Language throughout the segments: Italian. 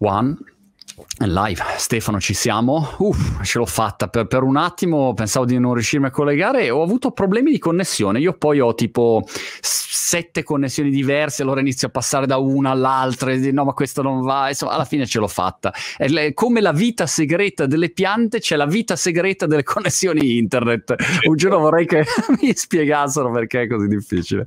One. Live, Stefano, ci siamo? Uff, ce l'ho fatta. Per, per, un attimo pensavo di non riuscirmi a collegare e ho avuto problemi di connessione. Io poi ho tipo sette connessioni diverse, allora inizio a passare da una all'altra e no, ma questo non va. Insomma, alla fine ce l'ho fatta. È come la vita segreta delle piante, c'è la vita segreta delle connessioni internet. Un giorno vorrei che mi spiegassero perché è così difficile.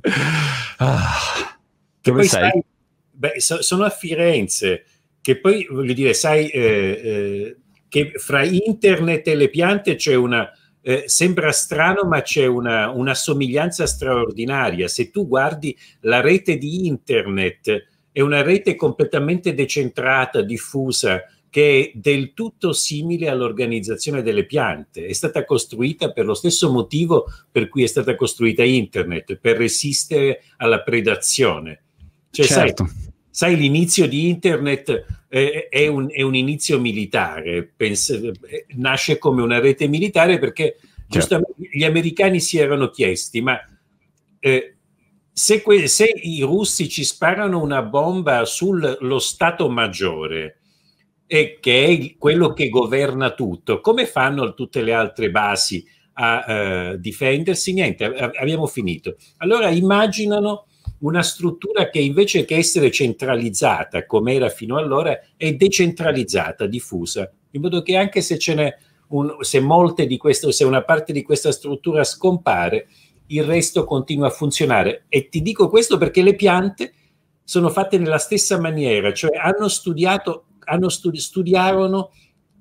Ah, dove sei? Sai, beh, so, sono a Firenze che poi voglio dire, sai eh, eh, che fra internet e le piante c'è una, eh, sembra strano, ma c'è una, una, somiglianza straordinaria. Se tu guardi la rete di internet, è una rete completamente decentrata, diffusa, che è del tutto simile all'organizzazione delle piante. È stata costruita per lo stesso motivo per cui è stata costruita internet, per resistere alla predazione. Cioè, certo. sai, sai, l'inizio di internet eh, è, un, è, un, inizio militare, Pensa, eh, nasce come una rete militare perché certo. giustamente gli americani si erano chiesti, ma eh, se, que- se, i russi ci sparano una bomba sullo Stato Maggiore, e che è quello che governa tutto, come fanno tutte le altre basi a uh, difendersi? Niente, abbiamo finito. Allora immaginano una struttura che invece che essere centralizzata come era fino allora è decentralizzata, diffusa, in modo che anche se un, se queste, se una parte di questa struttura scompare, il resto continua a funzionare. E ti dico questo perché le piante sono fatte nella stessa maniera, cioè hanno studiato, hanno studi- studiarono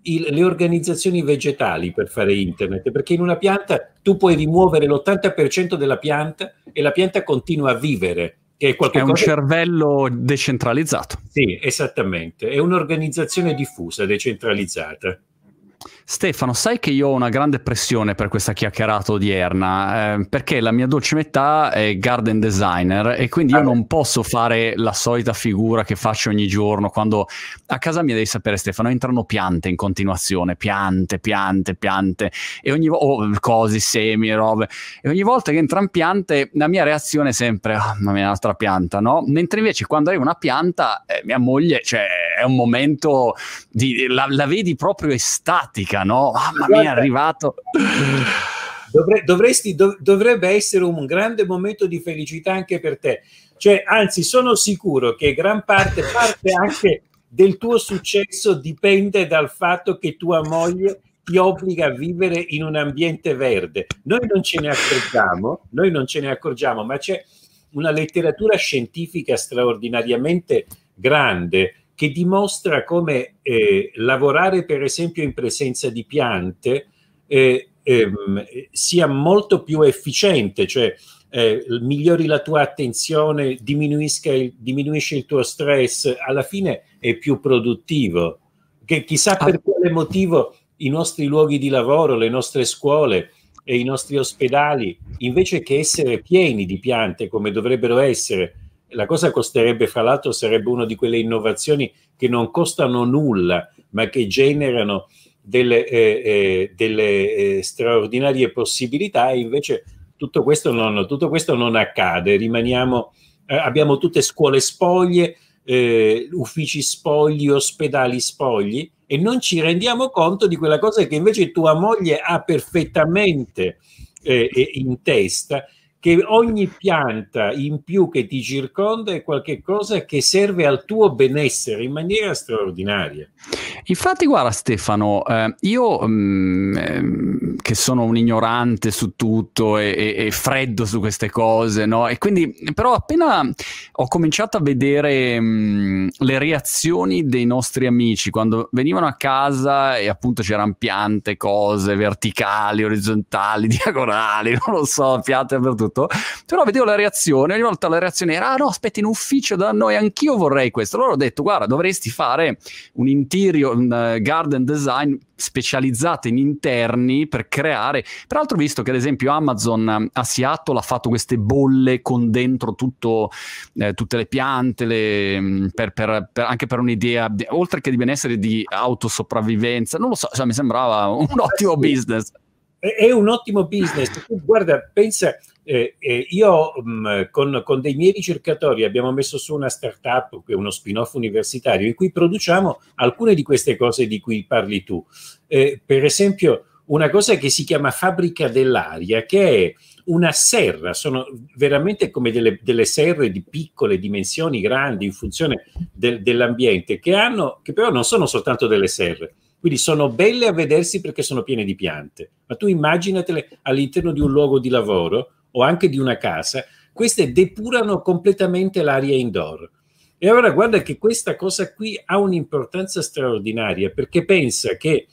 il, le organizzazioni vegetali per fare internet, perché in una pianta tu puoi rimuovere l'80% della pianta e la pianta continua a vivere. Che è, è un cervello decentralizzato. Sì, esattamente, è un'organizzazione diffusa, decentralizzata. Stefano, sai che io ho una grande pressione per questa chiacchierata odierna, eh, perché la mia dolce metà è garden designer e quindi io ah, non posso fare la solita figura che faccio ogni giorno quando a casa mia devi sapere Stefano, entrano piante in continuazione, piante, piante, piante e ogni volta, oh, cosi, semi, robe, e ogni volta che entrano piante la mia reazione è sempre, oh, mamma mia, un'altra pianta, no? Mentre invece quando arriva una pianta, eh, mia moglie, cioè è un momento, di, la, la vedi proprio estatica, musica, no? Mamma mia, è arrivato. Dovre, dovresti, dov, dovrebbe essere un grande momento di felicità anche per te. Cioè, anzi, sono sicuro che gran parte, parte anche del tuo successo dipende dal fatto che tua moglie ti obbliga a vivere in un ambiente verde. Noi non ce ne accorgiamo, noi non ce ne accorgiamo, ma c'è una letteratura scientifica straordinariamente grande che dimostra come eh, lavorare per esempio in presenza di piante eh, ehm, sia molto più efficiente, cioè eh, migliori la tua attenzione, il, diminuisce il tuo stress, alla fine è più produttivo. Che chissà per quale motivo i nostri luoghi di lavoro, le nostre scuole e i nostri ospedali, invece che essere pieni di piante come dovrebbero essere, la cosa costerebbe, fra l'altro, sarebbe una di quelle innovazioni che non costano nulla, ma che generano delle, eh, eh, delle eh, straordinarie possibilità e invece tutto questo non, tutto questo non accade. Rimaniamo, eh, abbiamo tutte scuole spoglie, eh, uffici spogli, ospedali spogli e non ci rendiamo conto di quella cosa che invece tua moglie ha perfettamente eh, in testa che ogni pianta in più che ti circonda è qualcosa che serve al tuo benessere in maniera straordinaria. Infatti, guarda Stefano, eh, io mh, mm, che sono un ignorante su tutto e, e, e, freddo su queste cose, no? E quindi, però, appena ho cominciato a vedere mh, mm, le reazioni dei nostri amici quando venivano a casa e appunto c'erano piante, cose verticali, orizzontali, diagonali, non lo so, piante dappertutto, però vedevo la reazione, ogni volta la reazione era: ah no, aspetta, in ufficio da noi anch'io vorrei questo. Allora ho detto: guarda, dovresti fare un interior un uh, garden design specializzate in interni per creare. Peraltro, visto che ad esempio Amazon eh, a Seattle ha fatto queste bolle con dentro tutto, eh, tutte le piante, le, mm, per, per, per, anche per un'idea, di, oltre che di benessere di autosopravvivenza, non lo so, cioè, mi sembrava un ottimo business. È, è un ottimo business. Guarda, pensa Eh, eh, io mh, mm, con, con, dei miei ricercatori abbiamo messo su una startup, uno spin-off universitario, in cui produciamo alcune di queste cose di cui parli tu. Eh, per esempio, una cosa che si chiama fabbrica dell'aria, che è una serra, sono veramente come delle, delle serre di piccole dimensioni grandi in funzione del, dell'ambiente, che, hanno, che però non sono soltanto delle serre, quindi sono belle a vedersi perché sono piene di piante, ma tu immaginatele all'interno di un luogo di lavoro o anche di una casa, queste depurano completamente l'aria indoor. E allora guarda che questa cosa qui ha un'importanza straordinaria perché pensa che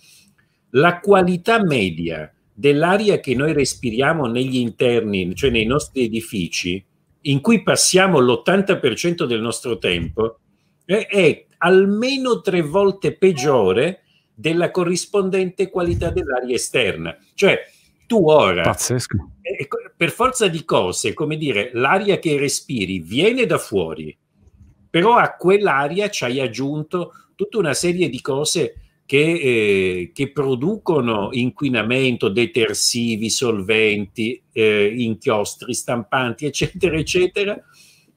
la qualità media dell'aria che noi respiriamo negli interni, cioè nei nostri edifici, in cui passiamo l'80% del nostro tempo, è, almeno tre volte peggiore della corrispondente qualità dell'aria esterna. Cioè, tu ora, Pazzesco. Eh, per forza di cose, come dire, l'aria che respiri viene da fuori, però a quell'aria ci hai aggiunto tutta una serie di cose che, eh, che producono inquinamento, detersivi, solventi, eh, inchiostri, stampanti, eccetera, eccetera,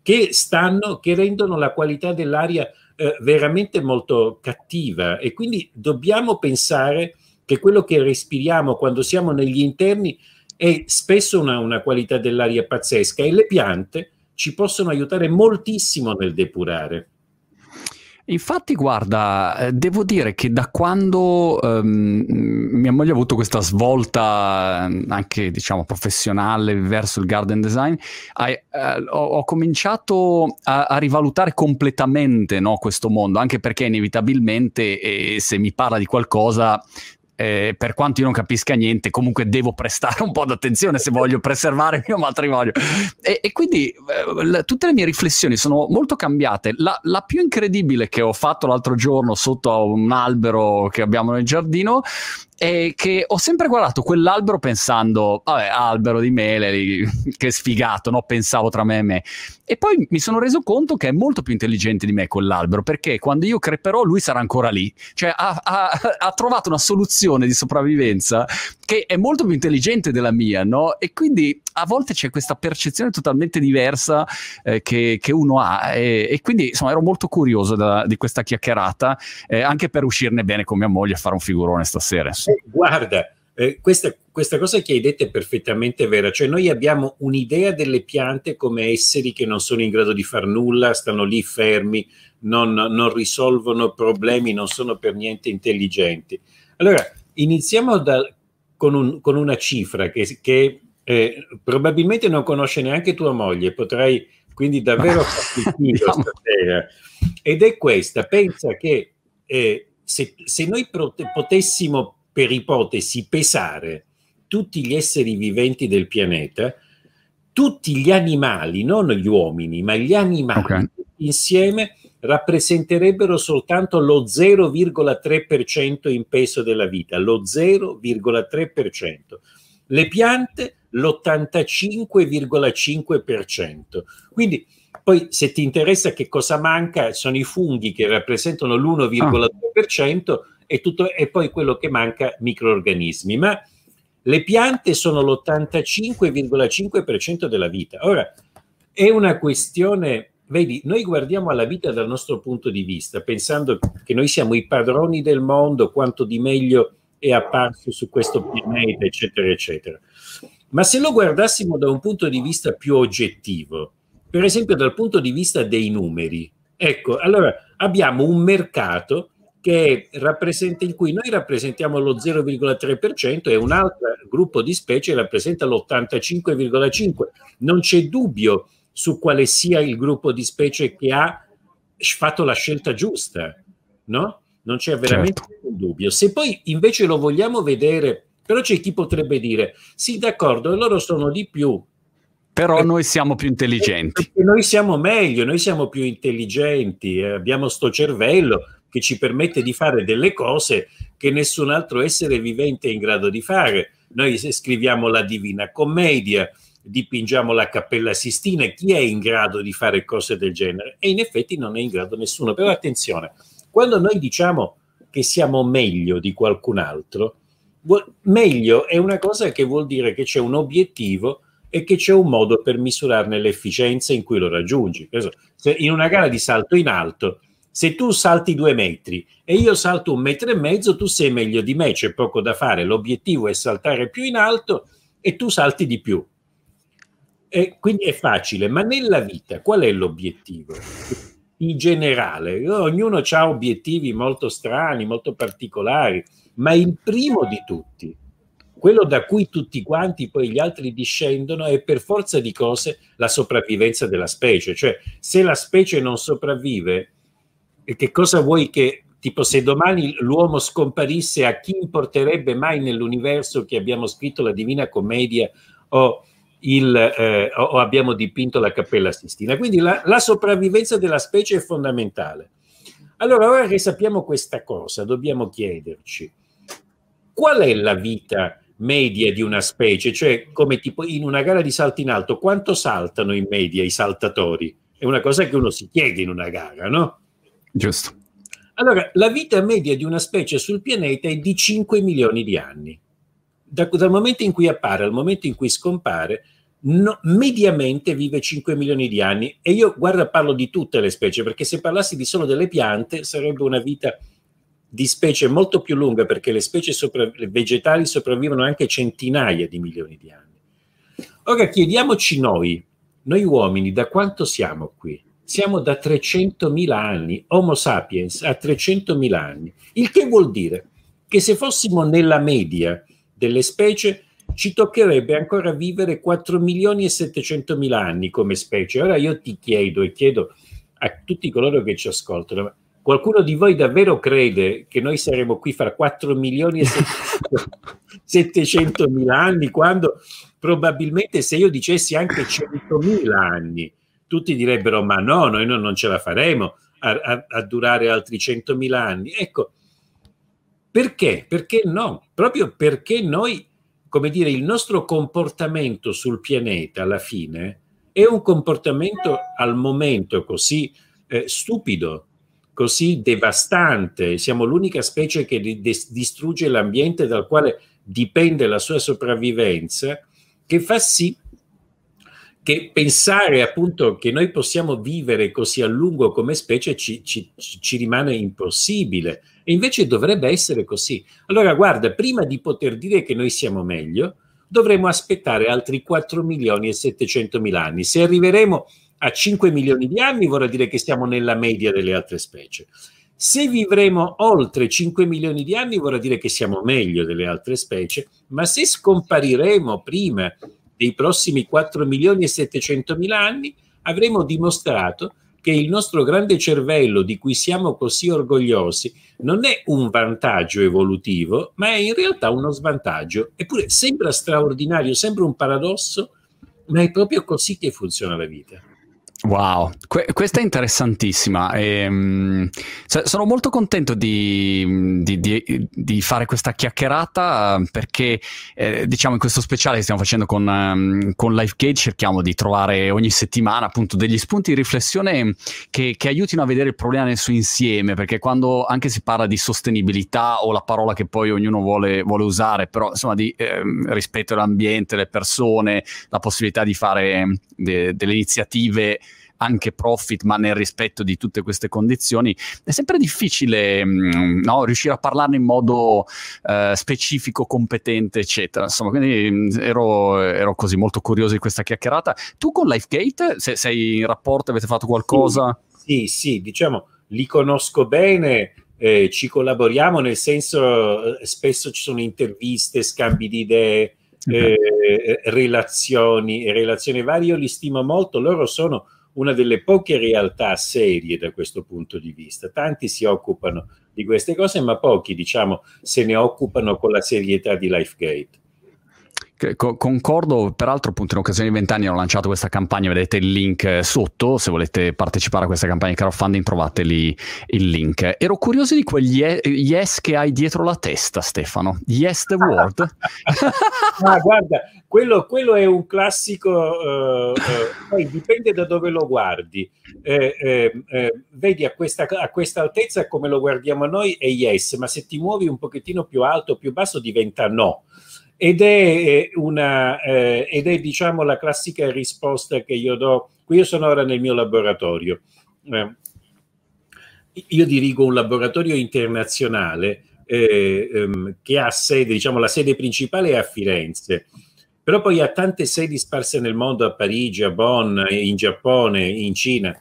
che, stanno, che rendono la qualità dell'aria eh, veramente molto cattiva. E quindi dobbiamo pensare che quello che respiriamo quando siamo negli interni è spesso una, una qualità dell'aria pazzesca e le piante ci possono aiutare moltissimo nel depurare. Infatti, guarda, eh, devo dire che da quando um, mia moglie ha avuto questa svolta ehm, anche, diciamo, professionale verso il garden design, hai, uh, ho, ho, cominciato a, a rivalutare completamente no, questo mondo, anche perché inevitabilmente eh, se mi parla di qualcosa eh, per quanto io non capisca niente, comunque devo prestare un po' d'attenzione se voglio preservare il mio matrimonio. E, e quindi eh, tutte le mie riflessioni sono molto cambiate. La, la, più incredibile che ho fatto l'altro giorno sotto a un albero che abbiamo nel giardino è che ho sempre guardato quell'albero pensando, vabbè, albero di mele, che sfigato, no? Pensavo tra me e me. E poi mi sono reso conto che è molto più intelligente di me quell'albero, perché quando io creperò lui sarà ancora lì. Cioè ha, ha, ha trovato una soluzione di sopravvivenza che è molto più intelligente della mia, no? E quindi a volte c'è questa percezione totalmente diversa eh, che, che, uno ha. E, e, quindi insomma ero molto curioso da, di questa chiacchierata, eh, anche per uscirne bene con mia moglie a fare un figurone stasera. Eh, guarda, eh, questa, questa, cosa che hai detto è perfettamente vera, cioè noi abbiamo un'idea delle piante come esseri che non sono in grado di far nulla, stanno lì fermi, non, non risolvono problemi, non sono per niente intelligenti. Allora, iniziamo da, con, un, con, una cifra che, che eh, probabilmente non conosce neanche tua moglie, potrai quindi davvero farti stasera. Ed è questa, pensa che eh, se, se, noi prote- potessimo per ipotesi pesare tutti gli esseri viventi del pianeta, tutti gli animali, non gli uomini, ma gli animali okay. insieme rappresenterebbero soltanto lo 0,3% in peso della vita, lo 0,3%. Le piante l'85,5%. Quindi poi se ti interessa che cosa manca, sono i funghi che rappresentano l'1,2% ah. E, tutto, e poi quello che manca microorganismi. Ma le piante sono l'85,5% della vita. Ora, è una questione Vedi, noi guardiamo alla vita dal nostro punto di vista, pensando che noi siamo i padroni del mondo, quanto di meglio è apparso su questo pianeta, eccetera, eccetera. Ma se lo guardassimo da un punto di vista più oggettivo, per esempio dal punto di vista dei numeri, ecco, allora abbiamo un mercato che rappresenta, in cui noi rappresentiamo lo 0,3% e un altro gruppo di specie rappresenta l'85,5%. Non c'è dubbio su quale sia il gruppo di specie che ha fatto la scelta giusta, no? Non c'è veramente certo. un dubbio. Se poi invece lo vogliamo vedere, però c'è chi potrebbe dire, sì, d'accordo, loro sono di più. Però eh, noi siamo più intelligenti. Noi siamo meglio, noi siamo più intelligenti, eh, abbiamo sto cervello che ci permette di fare delle cose che nessun altro essere vivente è in grado di fare. Noi scriviamo la Divina Commedia, dipingiamo la Cappella Sistina, chi è in grado di fare cose del genere? E in effetti non è in grado nessuno. Però attenzione, quando noi diciamo che siamo meglio di qualcun altro, meglio è una cosa che vuol dire che c'è un obiettivo e che c'è un modo per misurarne l'efficienza in cui lo raggiungi. In una gara di salto in alto, se tu salti due metri e io salto un metro e mezzo, tu sei meglio di me, c'è poco da fare. L'obiettivo è saltare più in alto e tu salti di più. E quindi è facile, ma nella vita qual è l'obiettivo? In generale, ognuno ha obiettivi molto strani, molto particolari, ma il primo di tutti, quello da cui tutti quanti poi gli altri discendono, è per forza di cose la sopravvivenza della specie. Cioè, se la specie non sopravvive, che cosa vuoi che tipo se domani l'uomo scomparisse a chi importerebbe mai nell'universo che abbiamo scritto la Divina Commedia o il, eh, o abbiamo dipinto la Cappella Sistina. Quindi la, la sopravvivenza della specie è fondamentale. Allora, ora che sappiamo questa cosa, dobbiamo chiederci qual è la vita media di una specie, cioè come tipo in una gara di salto in alto, quanto saltano in media i saltatori? È una cosa che uno si chiede in una gara, no? Giusto. Allora, la vita media di una specie sul pianeta è di 5 milioni di anni. Da, dal momento in cui appare al momento in cui scompare, no, mediamente vive 5 milioni di anni e io guarda parlo di tutte le specie perché se parlassi di solo delle piante sarebbe una vita di specie molto più lunga perché le specie sopra, le vegetali sopravvivono anche centinaia di milioni di anni. Ora chiediamoci noi, noi uomini, da quanto siamo qui? Siamo da 300.000 anni, Homo sapiens ha 300.000 anni, il che vuol dire che se fossimo nella media delle specie ci toccherebbe ancora vivere 4 milioni e 700 mila anni come specie. Ora io ti chiedo e chiedo a tutti coloro che ci ascoltano, qualcuno di voi davvero crede che noi saremo qui fra 4 milioni e 700 mila anni quando probabilmente se io dicessi anche 100 mila anni, tutti direbbero ma no, noi non, non ce la faremo a, a, a durare altri 100 mila anni. Ecco, perché? Perché no? Proprio perché noi come dire, il nostro comportamento sul pianeta alla fine è un comportamento al momento così eh, stupido, così devastante. Siamo l'unica specie che di- distrugge l'ambiente dal quale dipende la sua sopravvivenza, che fa sì che pensare appunto che noi possiamo vivere così a lungo come specie ci, ci, ci rimane impossibile. E invece dovrebbe essere così. Allora, guarda, prima di poter dire che noi siamo meglio, dovremo aspettare altri 4 milioni e 700 mila anni. Se arriveremo a 5 milioni di anni, vorrà dire che stiamo nella media delle altre specie. Se vivremo oltre 5 milioni di anni, vorrà dire che siamo meglio delle altre specie, ma se scompariremo prima dei prossimi 4 milioni e 700 mila anni, avremo dimostrato che il nostro grande cervello di cui siamo così orgogliosi non è un vantaggio evolutivo, ma è in realtà uno svantaggio. Eppure sembra straordinario, sembra un paradosso, ma è proprio così che funziona la vita. Wow, que- questa è interessantissima. E, um, sono molto contento di, di, di, di, fare questa chiacchierata perché, eh, diciamo, in questo speciale che stiamo facendo con, um, con LifeGate cerchiamo di trovare ogni settimana appunto degli spunti di riflessione che, che, aiutino a vedere il problema nel suo insieme, perché quando anche si parla di sostenibilità o la parola che poi ognuno vuole, vuole usare, però insomma di eh, rispetto all'ambiente, le persone, la possibilità di fare de- delle iniziative anche profit, ma nel rispetto di tutte queste condizioni, è sempre difficile mm, no, riuscire a parlarne in modo eh, specifico, competente, eccetera. Insomma, quindi mm, ero, ero, così molto curioso di questa chiacchierata. Tu con LifeGate se, sei in rapporto, avete fatto qualcosa? Sì, sì, sì diciamo, li conosco bene. Eh, ci collaboriamo nel senso eh, spesso ci sono interviste, scambi di idee, eh, relazioni, relazioni varie. Io li stimo molto, loro sono una delle poche realtà serie da questo punto di vista. Tanti si occupano di queste cose, ma pochi, diciamo, se ne occupano con la serietà di LifeGate. Concordo, peraltro appunto in occasione di vent'anni ho lanciato questa campagna, vedete il link eh, sotto, se volete partecipare a questa campagna di crowdfunding trovate lì il link. Ero curioso di quegli yes che hai dietro la testa Stefano, yes the word. ah, guarda, quello, quello, è un classico, uh, uh, poi dipende da dove lo guardi. Eh, eh, eh, vedi a questa, a questa, altezza come lo guardiamo noi è yes, ma se ti muovi un pochettino più alto o più basso diventa no. ed è, una, eh, ed è diciamo la classica risposta che io do. Qui io sono ora nel mio laboratorio. Eh, io dirigo un laboratorio internazionale eh, ehm, che ha sede, diciamo, la sede principale è a Firenze, però poi ha tante sedi sparse nel mondo, a Parigi, a Bonn, in Giappone, in Cina.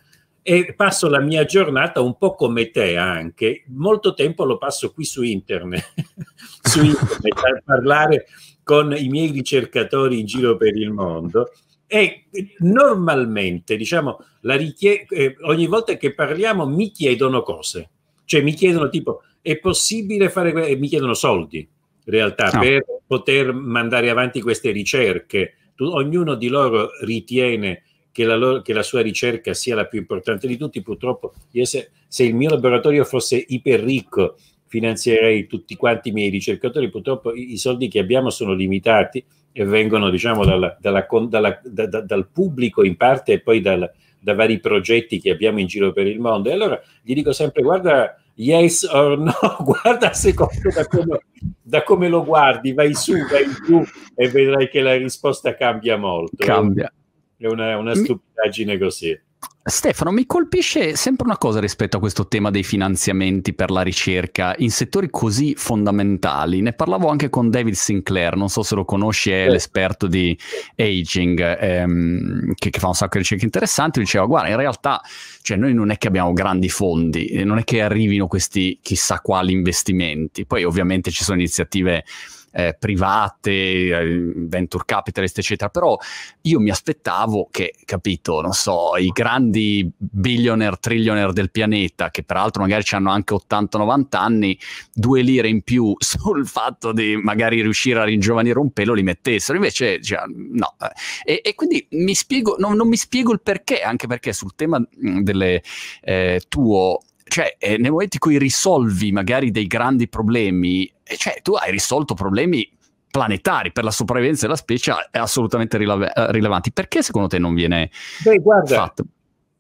E passo la mia giornata un po' come te anche, molto tempo lo passo qui su internet, su internet a parlare con i miei ricercatori in giro per il mondo. E normalmente, diciamo, richie- eh, ogni volta che parliamo mi chiedono cose, cioè mi chiedono tipo, è possibile fare, e mi chiedono soldi, realtà, no. per poter mandare avanti queste ricerche. Tu, ognuno di loro ritiene che la, loro, che la, sua ricerca sia la più importante di tutti. Purtroppo, io se, se il mio laboratorio fosse iper ricco, finanzierei tutti quanti i miei ricercatori. Purtroppo i, i soldi che abbiamo sono limitati e vengono, diciamo, dalla, dalla, dalla, da, da, dal pubblico in parte e poi dal, da vari progetti che abbiamo in giro per il mondo. E allora gli dico sempre: guarda yes or no, guarda a secondo da come, da come, lo guardi, vai su, vai giù e vedrai che la risposta cambia molto. Cambia. È una, una stupidaggine così. Stefano, mi colpisce sempre una cosa rispetto a questo tema dei finanziamenti per la ricerca in settori così fondamentali. Ne parlavo anche con David Sinclair, non so se lo conosci, è l'esperto di aging, ehm, che, che, fa un sacco di ricerche interessanti. Diceva, guarda, in realtà cioè, noi non è che abbiamo grandi fondi, non è che arrivino questi chissà quali investimenti. Poi ovviamente ci sono iniziative eh, private, eh, venture capitalist, eccetera. Però io mi aspettavo che, capito, non so, i grandi billionaire, trillionaire del pianeta, che peraltro magari hanno anche 80-90 anni, due lire in più sul fatto di magari riuscire a ringiovanire un pelo li mettessero. Invece, cioè, no. E, e, quindi mi spiego, no, non mi spiego il perché, anche perché sul tema delle eh, tuo cioè, eh, nel momento in cui risolvi magari dei grandi problemi, eh, cioè, tu hai risolto problemi planetari per la sopravvivenza della specie assolutamente rileve- eh, rilevanti. Perché secondo te non viene Beh, guarda, fatto?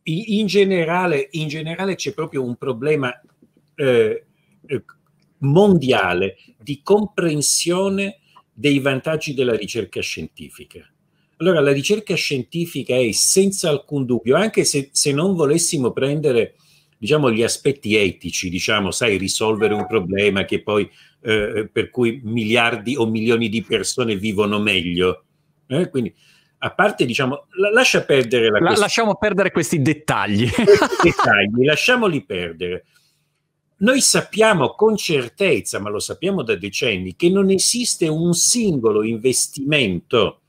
In generale, in generale c'è proprio un problema eh, eh, mondiale di comprensione dei vantaggi della ricerca scientifica. Allora, la ricerca scientifica è senza alcun dubbio, anche se, se non volessimo prendere diciamo, gli aspetti etici, diciamo, sai, risolvere un problema che poi, eh, per cui miliardi o milioni di persone vivono meglio. Eh? Quindi, a parte, diciamo, la, lascia perdere la, la Lasciamo perdere questi dettagli. Questi dettagli, lasciamoli perdere. Noi sappiamo con certezza, ma lo sappiamo da decenni, che non esiste un singolo investimento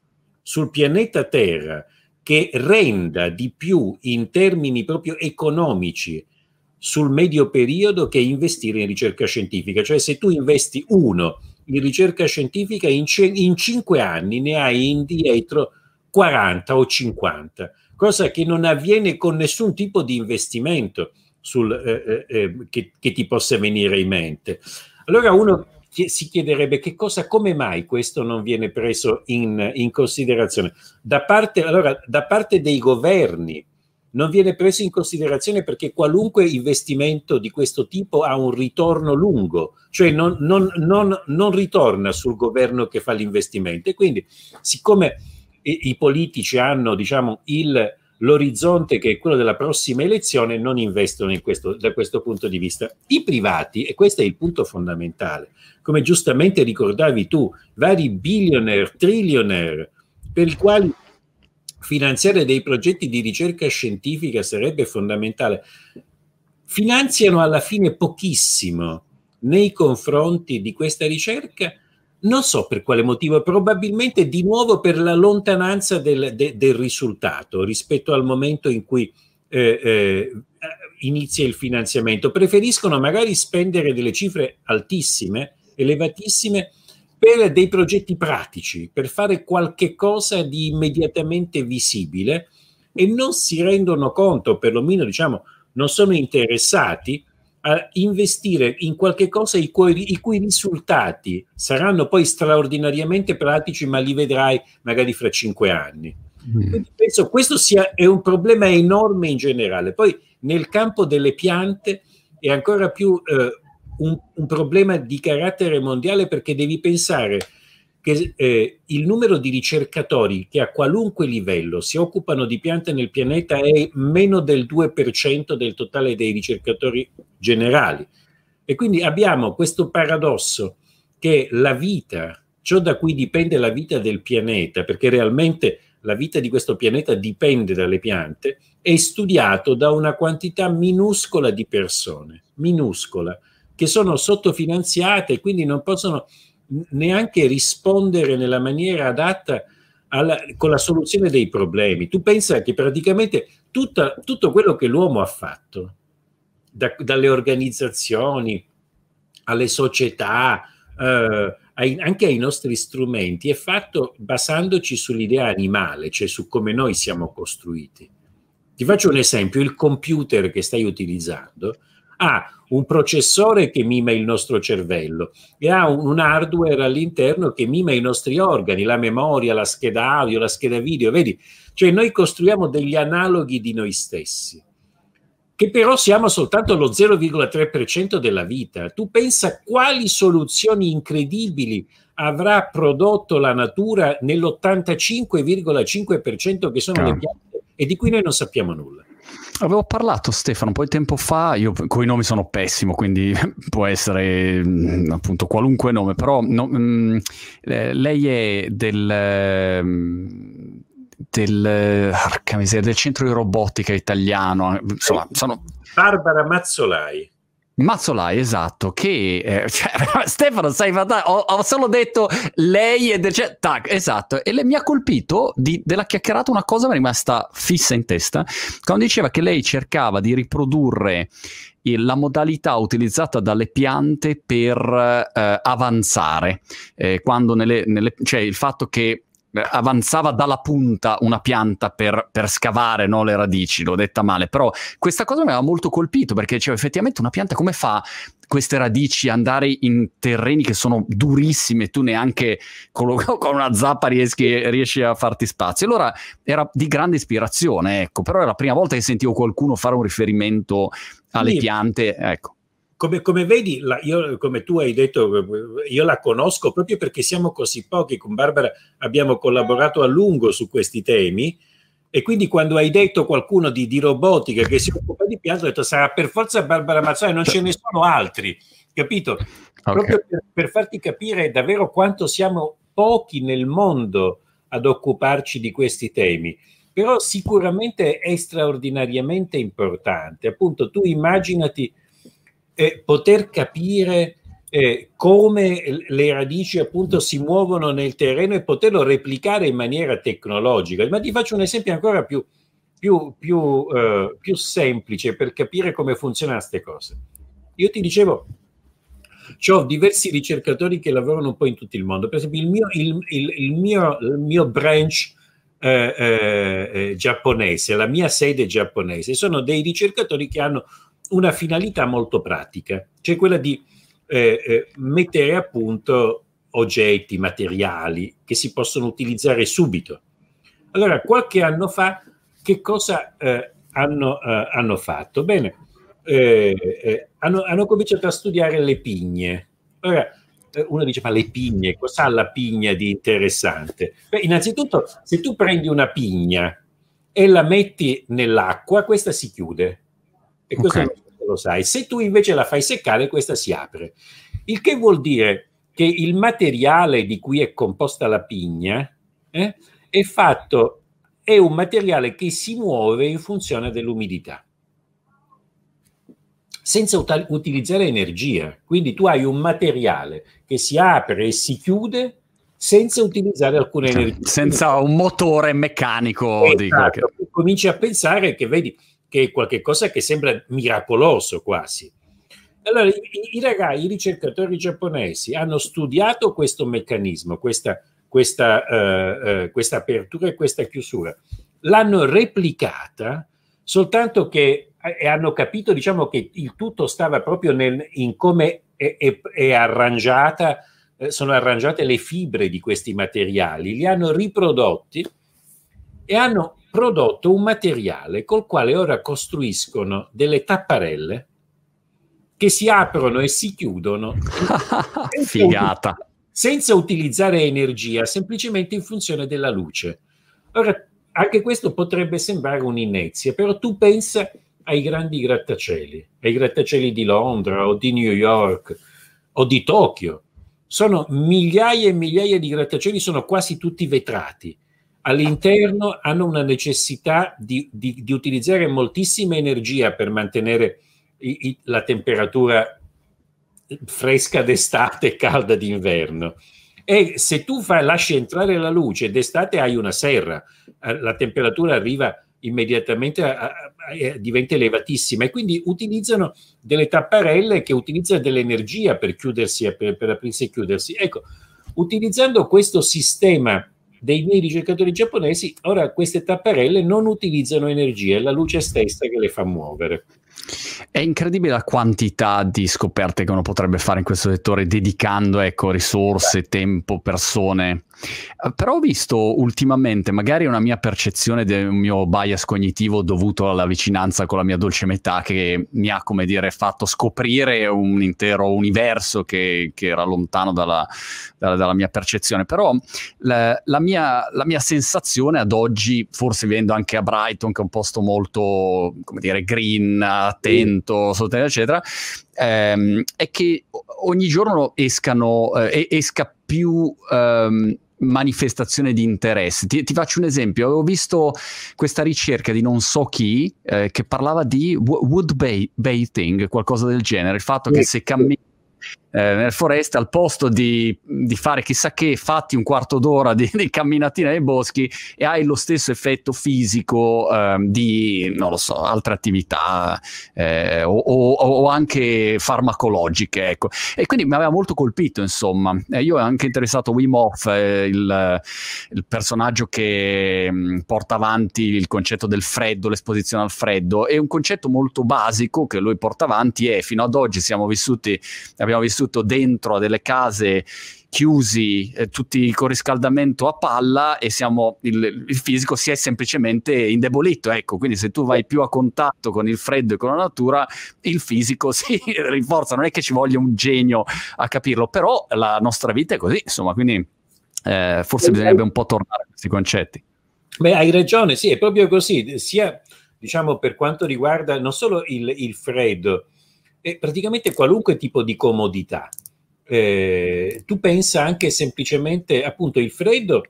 sul pianeta Terra che renda di più in termini proprio economici sul medio periodo che investire in ricerca scientifica. Cioè se tu investi uno in ricerca scientifica, in, c- in cinque anni ne hai indietro 40 o 50, cosa che non avviene con nessun tipo di investimento sul, eh, eh, eh che, che, ti possa venire in mente. Allora uno si chiederebbe che cosa, come mai questo non viene preso in, in considerazione da parte, allora, da parte dei governi non viene preso in considerazione perché qualunque investimento di questo tipo ha un ritorno lungo, cioè non, non, non, non ritorna sul governo che fa l'investimento. E quindi, siccome i, i politici hanno diciamo, il, l'orizzonte che è quello della prossima elezione, non investono in questo, da questo punto di vista. I privati, e questo è il punto fondamentale, come giustamente ricordavi tu, vari billionaire, trillionaire, per i quali finanziare dei progetti di ricerca scientifica sarebbe fondamentale. Finanziano alla fine pochissimo nei confronti di questa ricerca, non so per quale motivo, probabilmente di nuovo per la lontananza del, de, del risultato rispetto al momento in cui eh, eh, inizia il finanziamento. Preferiscono magari spendere delle cifre altissime, elevatissime, per dei progetti pratici, per fare qualche cosa di immediatamente visibile e non si rendono conto, perlomeno diciamo, non sono interessati a investire in qualche cosa i cui, i cui risultati saranno poi straordinariamente pratici, ma li vedrai magari fra cinque anni. Mm. Quindi penso questo sia è un problema enorme in generale. Poi nel campo delle piante è ancora più eh, un, un problema di carattere mondiale perché devi pensare che eh, il numero di ricercatori che a qualunque livello si occupano di piante nel pianeta è meno del 2% del totale dei ricercatori generali. E quindi abbiamo questo paradosso che la vita, ciò da cui dipende la vita del pianeta, perché realmente la vita di questo pianeta dipende dalle piante, è studiato da una quantità minuscola di persone, minuscola, che sono sottofinanziate e quindi non possono neanche rispondere nella maniera adatta alla, con la soluzione dei problemi. Tu pensa che praticamente tutta, tutto quello che l'uomo ha fatto, da, dalle organizzazioni alle società, eh, ai, anche ai nostri strumenti, è fatto basandoci sull'idea animale, cioè su come noi siamo costruiti. Ti faccio un esempio, il computer che stai utilizzando ha un processore che mima il nostro cervello e ha un hardware all'interno che mima i nostri organi, la memoria, la scheda audio, la scheda video, vedi? Cioè noi costruiamo degli analoghi di noi stessi, che però siamo soltanto lo 0,3% della vita. Tu pensa quali soluzioni incredibili avrà prodotto la natura nell'85,5% che sono ah. le piante e di cui noi non sappiamo nulla. Avevo parlato Stefano un po' di tempo fa, io con i nomi sono pessimo, quindi può essere mm, appunto qualunque nome, però no, mh, mm, eh, lei è del, mm, del, miseria, del centro di robotica italiano, insomma, sono... Barbara Mazzolai. Mazzolai, esatto, che eh, cioè, Stefano, sai, ho, ho, solo detto lei e cioè, tac, esatto, e le, mi ha colpito di, della chiacchierata una cosa mi è rimasta fissa in testa, quando diceva che lei cercava di riprodurre la modalità utilizzata dalle piante per eh, avanzare, eh, quando nelle, nelle, cioè il fatto che avanzava dalla punta una pianta per, per scavare no, le radici, l'ho detta male, però questa cosa mi aveva molto colpito perché cioè, effettivamente una pianta come fa queste radici andare in terreni che sono durissimi e tu neanche con, con una zappa riesci, riesci, a farti spazio. Allora era di grande ispirazione, ecco, però era la prima volta che sentivo qualcuno fare un riferimento alle sì. piante, ecco come, come vedi, la, io, come tu hai detto, io la conosco proprio perché siamo così pochi. Con Barbara abbiamo collaborato a lungo su questi temi. E quindi quando hai detto qualcuno di, di robotica che si occupa di piante, ho detto sarà per forza Barbara Mazzoni, non ce ne sono altri, capito? Okay. Proprio per, per, farti capire davvero quanto siamo pochi nel mondo ad occuparci di questi temi. Però sicuramente è straordinariamente importante. Appunto, tu immaginati eh, poter capire eh, come le radici appunto si muovono nel terreno e poterlo replicare in maniera tecnologica. Ma ti faccio un esempio ancora più, più, più, eh, più semplice per capire come funzionano queste cose. Io ti dicevo, ho diversi ricercatori che lavorano un po' in tutto il mondo. Per esempio, il mio, il, il, il mio, mio branch eh, eh, eh giapponese, la mia sede giapponese, sono dei ricercatori che hanno una finalità molto pratica, cioè quella di eh, eh, mettere a punto oggetti, materiali che si possono utilizzare subito. Allora, qualche anno fa, che cosa eh, hanno, eh, hanno, fatto? Bene, eh, eh, hanno, hanno, cominciato a studiare le pigne. Ora, uno dice, ma le pigne, cosa ha la pigna di interessante? Beh, innanzitutto, se tu prendi una pigna e la metti nell'acqua, questa si chiude. E questo okay lo sai. Se tu invece la fai seccare, questa si apre. Il che vuol dire che il materiale di cui è composta la pigna eh, è fatto, è un materiale che si muove in funzione dell'umidità senza ut- utilizzare energia. Quindi tu hai un materiale che si apre e si chiude senza utilizzare alcuna energia. Senza un motore meccanico. Esatto. Cominci a pensare che, vedi, che è qualcosa che sembra miracoloso quasi. Allora, i, i, ragazzi, i ricercatori giapponesi hanno studiato questo meccanismo, questa, questa, uh, uh, questa apertura e questa chiusura, l'hanno replicata soltanto che e hanno capito diciamo, che il tutto stava proprio nel, in come è, è, è arrangiata, eh, sono arrangiate le fibre di questi materiali, li hanno riprodotti e hanno prodotto un materiale col quale ora costruiscono delle tapparelle che si aprono e si chiudono figata senza utilizzare energia, semplicemente in funzione della luce. Ora, anche questo potrebbe sembrare un'inezia, però tu pensa ai grandi grattacieli, ai grattacieli di Londra o di New York o di Tokyo. Sono migliaia e migliaia di grattacieli, sono quasi tutti vetrati. All'interno hanno una necessità di, di, di utilizzare moltissima energia per mantenere i, i, la temperatura fresca d'estate e calda d'inverno. E se tu fai, lasci entrare la luce d'estate hai una serra, eh, la temperatura arriva immediatamente a, a, a, diventa elevatissima e quindi utilizzano delle tapparelle che utilizzano dell'energia per chiudersi per, per aprirsi e chiudersi. Ecco, utilizzando questo sistema dei miei ricercatori giapponesi, ora queste tapparelle non utilizzano energia, è la luce stessa che le fa muovere. È incredibile la quantità di scoperte che uno potrebbe fare in questo settore dedicando ecco, risorse, tempo, persone. Eh, però ho visto ultimamente, magari una mia percezione del mio bias cognitivo dovuto alla vicinanza con la mia dolce metà che mi ha, come dire, fatto scoprire un intero universo che, che era lontano dalla, dalla, dalla, mia percezione. Però la, la, mia, la mia sensazione ad oggi, forse vivendo anche a Brighton, che è un posto molto, come dire, green, attento, sì. eccetera, ehm, è che ogni giorno escano, eh, esca più ehm, manifestazione di interesse. Ti, ti, faccio un esempio, avevo visto questa ricerca di non so chi eh, che parlava di wood baiting, qualcosa del genere, il fatto che se cammini eh, nelle foreste, al posto di, di, fare chissà che, fatti un quarto d'ora di, di, camminatina nei boschi e hai lo stesso effetto fisico eh, di, non lo so, altre attività eh, o, o, o, anche farmacologiche, ecco. E quindi mi aveva molto colpito, insomma. io ho anche interessato Wim Hof, eh, il, il, personaggio che mh, mm, porta avanti il concetto del freddo, l'esposizione al freddo, e un concetto molto basico che lui porta avanti è, fino ad oggi siamo vissuti, abbiamo vissuto vissuto dentro a delle case chiusi, eh, tutti con riscaldamento a palla e siamo, il, il, fisico si è semplicemente indebolito. Ecco, quindi se tu vai più a contatto con il freddo e con la natura, il fisico si rinforza. Non è che ci voglia un genio a capirlo, però la nostra vita è così, insomma, quindi eh, forse bisognerebbe un po' tornare a questi concetti. Beh, hai ragione, sì, è proprio così, sia diciamo per quanto riguarda non solo il, il freddo, è praticamente qualunque tipo di comodità. Eh, tu pensa anche semplicemente, appunto, il freddo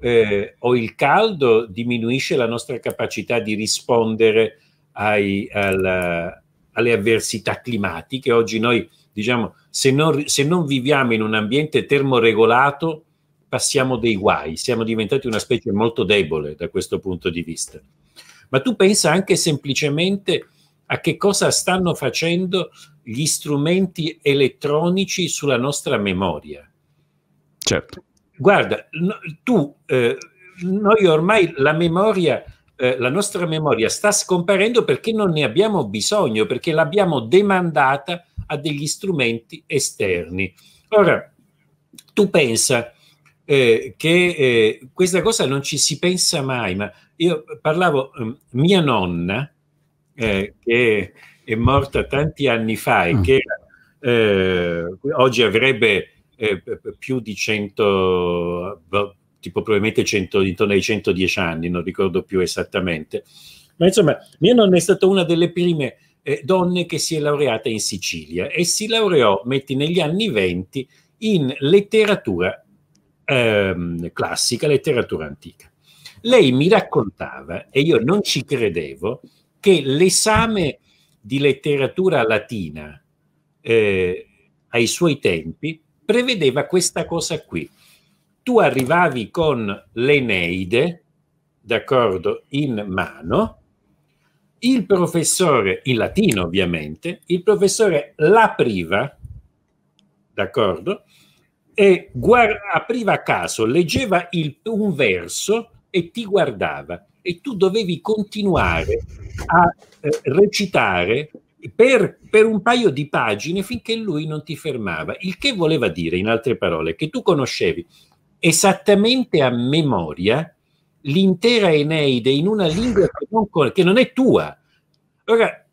eh, o il caldo diminuisce la nostra capacità di rispondere ai, alla, alle avversità climatiche. Oggi noi, diciamo, se non, se non viviamo in un ambiente termoregolato, passiamo dei guai, siamo diventati una specie molto debole da questo punto di vista. Ma tu pensa anche semplicemente a che cosa stanno facendo gli strumenti elettronici sulla nostra memoria. Certo. Guarda, no, tu, eh, noi ormai la memoria, eh, la nostra memoria sta scomparendo perché non ne abbiamo bisogno, perché l'abbiamo demandata a degli strumenti esterni. Ora, tu pensa eh, che eh, questa cosa non ci si pensa mai, ma io parlavo, mm, mia nonna, eh, che è morta tanti anni fa e mm. che eh, oggi avrebbe eh, più di 100, boh, tipo probabilmente 100, intorno ai 110 anni, non ricordo più esattamente. Ma insomma, mia nonna è stata una delle prime eh, donne che si è laureata in Sicilia e si laureò, metti, negli anni 20 in letteratura ehm, classica, letteratura antica. Lei mi raccontava, e io non ci credevo, che l'esame di letteratura latina eh, ai suoi tempi prevedeva questa cosa qui. Tu arrivavi con l'Eneide, d'accordo, in mano, il professore, in latino ovviamente, il professore l'apriva, d'accordo, e guard- apriva a caso, leggeva il, un verso e ti guardava e tu dovevi continuare a eh, recitare per, per, un paio di pagine finché lui non ti fermava. Il che voleva dire, in altre parole, che tu conoscevi esattamente a memoria l'intera Eneide in una lingua che non, che non è tua. Ora,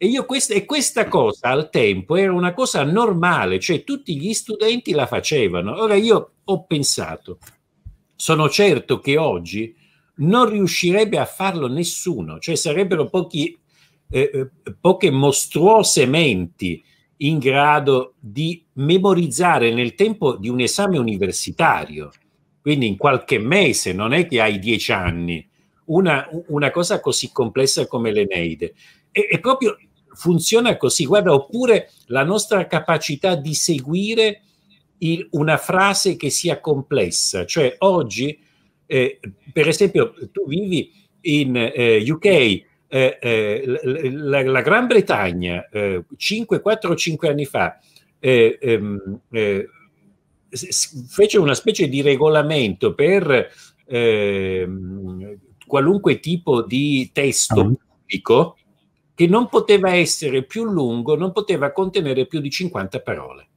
E, questa, e questa cosa al tempo era una cosa normale, cioè tutti gli studenti la facevano. Ora io ho pensato, sono certo che oggi non riuscirebbe a farlo nessuno, cioè sarebbero pochi, eh, eh poche mostruose menti in grado di memorizzare nel tempo di un esame universitario, quindi in qualche mese, non è che hai dieci anni, una, una cosa così complessa come l'Eneide. E, e proprio funziona così, guarda, oppure la nostra capacità di seguire il, una frase che sia complessa, cioè oggi, eh, per esempio, tu vivi in eh, UK, eh, eh, la, la, Gran Bretagna, 5, 4 5 anni fa, eh, ehm, eh, fece una specie di regolamento per ehm, qualunque tipo di testo ah. pubblico che non poteva essere più lungo, non poteva contenere più di 50 parole.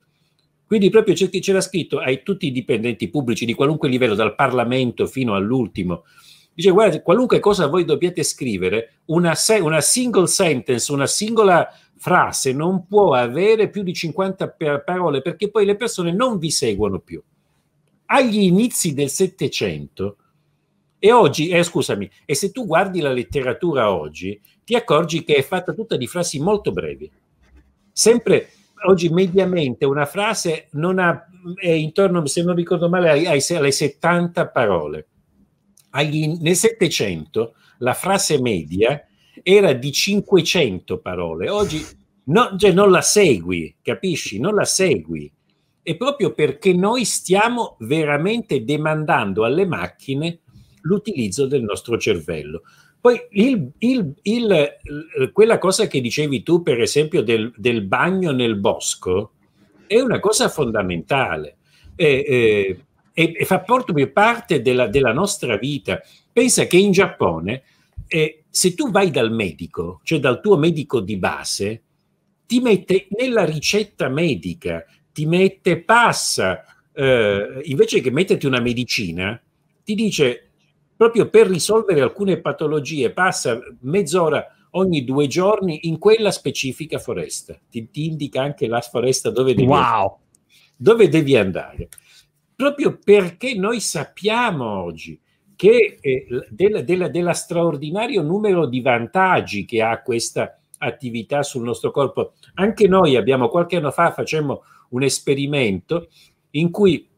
Quindi proprio c'era scritto ai tutti i dipendenti pubblici di qualunque livello, dal Parlamento fino all'ultimo, dice guarda, qualunque cosa voi dobbiate scrivere, una, se- una single sentence, una singola frase non può avere più di 50 parole perché poi le persone non vi seguono più. Agli inizi del Settecento, e oggi, eh, scusami, e se tu guardi la letteratura oggi, ti accorgi che è fatta tutta di frasi molto brevi. Sempre oggi mediamente una frase non ha, è intorno, se non ricordo male, ai, alle 70 parole. Nel Settecento la frase media era di 500 parole. Oggi no, cioè non la segui, capisci? Non la segui. È proprio perché noi stiamo veramente demandando alle macchine l'utilizzo del nostro cervello. Poi il, il, il, quella cosa che dicevi tu, per esempio, del, del, bagno nel bosco, è una cosa fondamentale e, e, e fa proprio parte della, della, nostra vita. Pensa che in Giappone, eh, se tu vai dal medico, cioè dal tuo medico di base, ti mette nella ricetta medica, ti mette, passa, eh, invece che metterti una medicina, ti dice proprio per risolvere alcune patologie, passa mezz'ora ogni due giorni in quella specifica foresta. Ti, ti indica anche la foresta dove devi, wow. dove devi andare. Proprio perché noi sappiamo oggi che eh, del, del, della straordinario numero di vantaggi che ha questa attività sul nostro corpo. Anche noi abbiamo qualche anno fa facemmo un esperimento in cui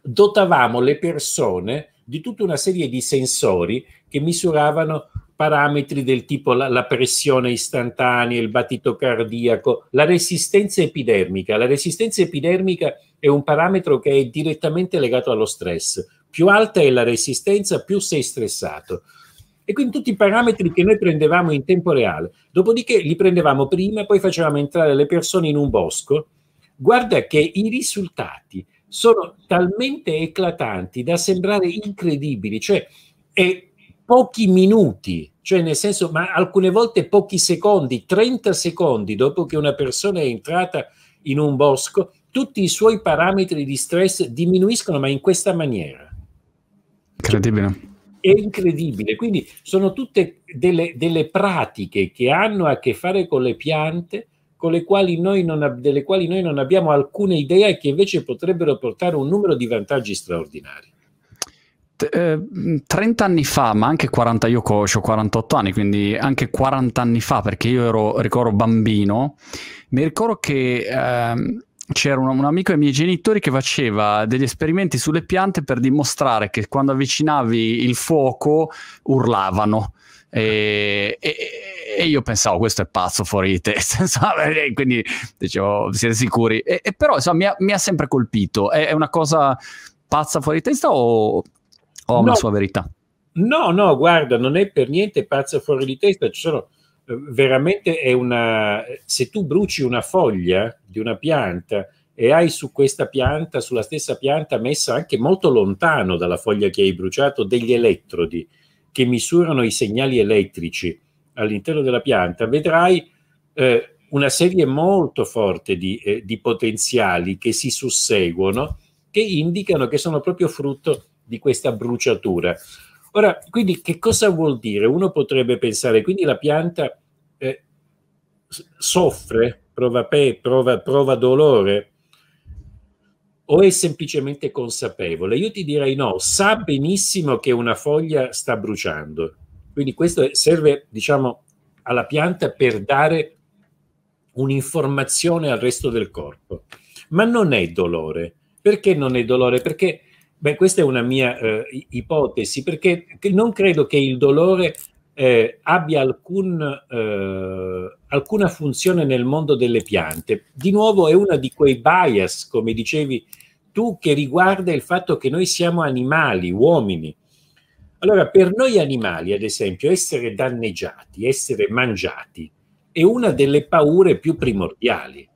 dotavamo le persone di tutta una serie di sensori che misuravano parametri del tipo la, la, pressione istantanea, il battito cardiaco, la resistenza epidermica. La resistenza epidermica è un parametro che è direttamente legato allo stress. Più alta è la resistenza, più sei stressato. E quindi tutti i parametri che noi prendevamo in tempo reale. Dopodiché li prendevamo prima, poi facevamo entrare le persone in un bosco. Guarda che i risultati sono talmente eclatanti da sembrare incredibili, cioè è pochi minuti, cioè nel senso, ma alcune volte pochi secondi, 30 secondi dopo che una persona è entrata in un bosco, tutti i suoi parametri di stress diminuiscono, ma in questa maniera. Incredibile. È incredibile. Quindi sono tutte delle, delle pratiche che hanno a che fare con le piante, quali non, delle quali noi non abbiamo alcuna idea e che invece potrebbero portare un numero di vantaggi straordinari. 30 eh, anni fa, ma anche 40, io ho 48 anni, quindi anche 40 anni fa, perché io ero, ricordo, bambino, mi ricordo che eh, c'era un, un, amico dei miei genitori che faceva degli esperimenti sulle piante per dimostrare che quando avvicinavi il fuoco urlavano. E, e, e, io pensavo questo è pazzo fuori di testa quindi dicevo siete sicuri? E, e però insomma, mi, ha, mi, ha, sempre colpito. È, è, una cosa pazza fuori di testa o, o ha no, una sua verità? no no guarda non è per niente pazza fuori di testa. Ci sono eh, veramente è una se tu bruci una foglia di una pianta e hai su questa pianta sulla stessa pianta messa anche molto lontano dalla foglia che hai bruciato degli elettrodi che misurano i segnali elettrici all'interno della pianta, vedrai eh, una serie molto forte di, eh, di, potenziali che si susseguono, che indicano che sono proprio frutto di questa bruciatura. Ora, quindi che cosa vuol dire? Uno potrebbe pensare, quindi la pianta eh, soffre, prova, pe, prova, prova dolore, o è semplicemente consapevole? Io ti direi no, sa benissimo che una foglia sta bruciando. Quindi questo serve, diciamo, alla pianta per dare un'informazione al resto del corpo. Ma non è dolore. Perché non è dolore? Perché, beh, questa è una mia eh, ipotesi, perché non credo che il dolore eh, abbia alcun, eh, alcuna funzione nel mondo delle piante. Di nuovo è una di quei bias, come dicevi tu, che riguarda il fatto che noi siamo animali, uomini. Allora, per noi animali, ad esempio, essere danneggiati, essere mangiati, è una delle paure più primordiali.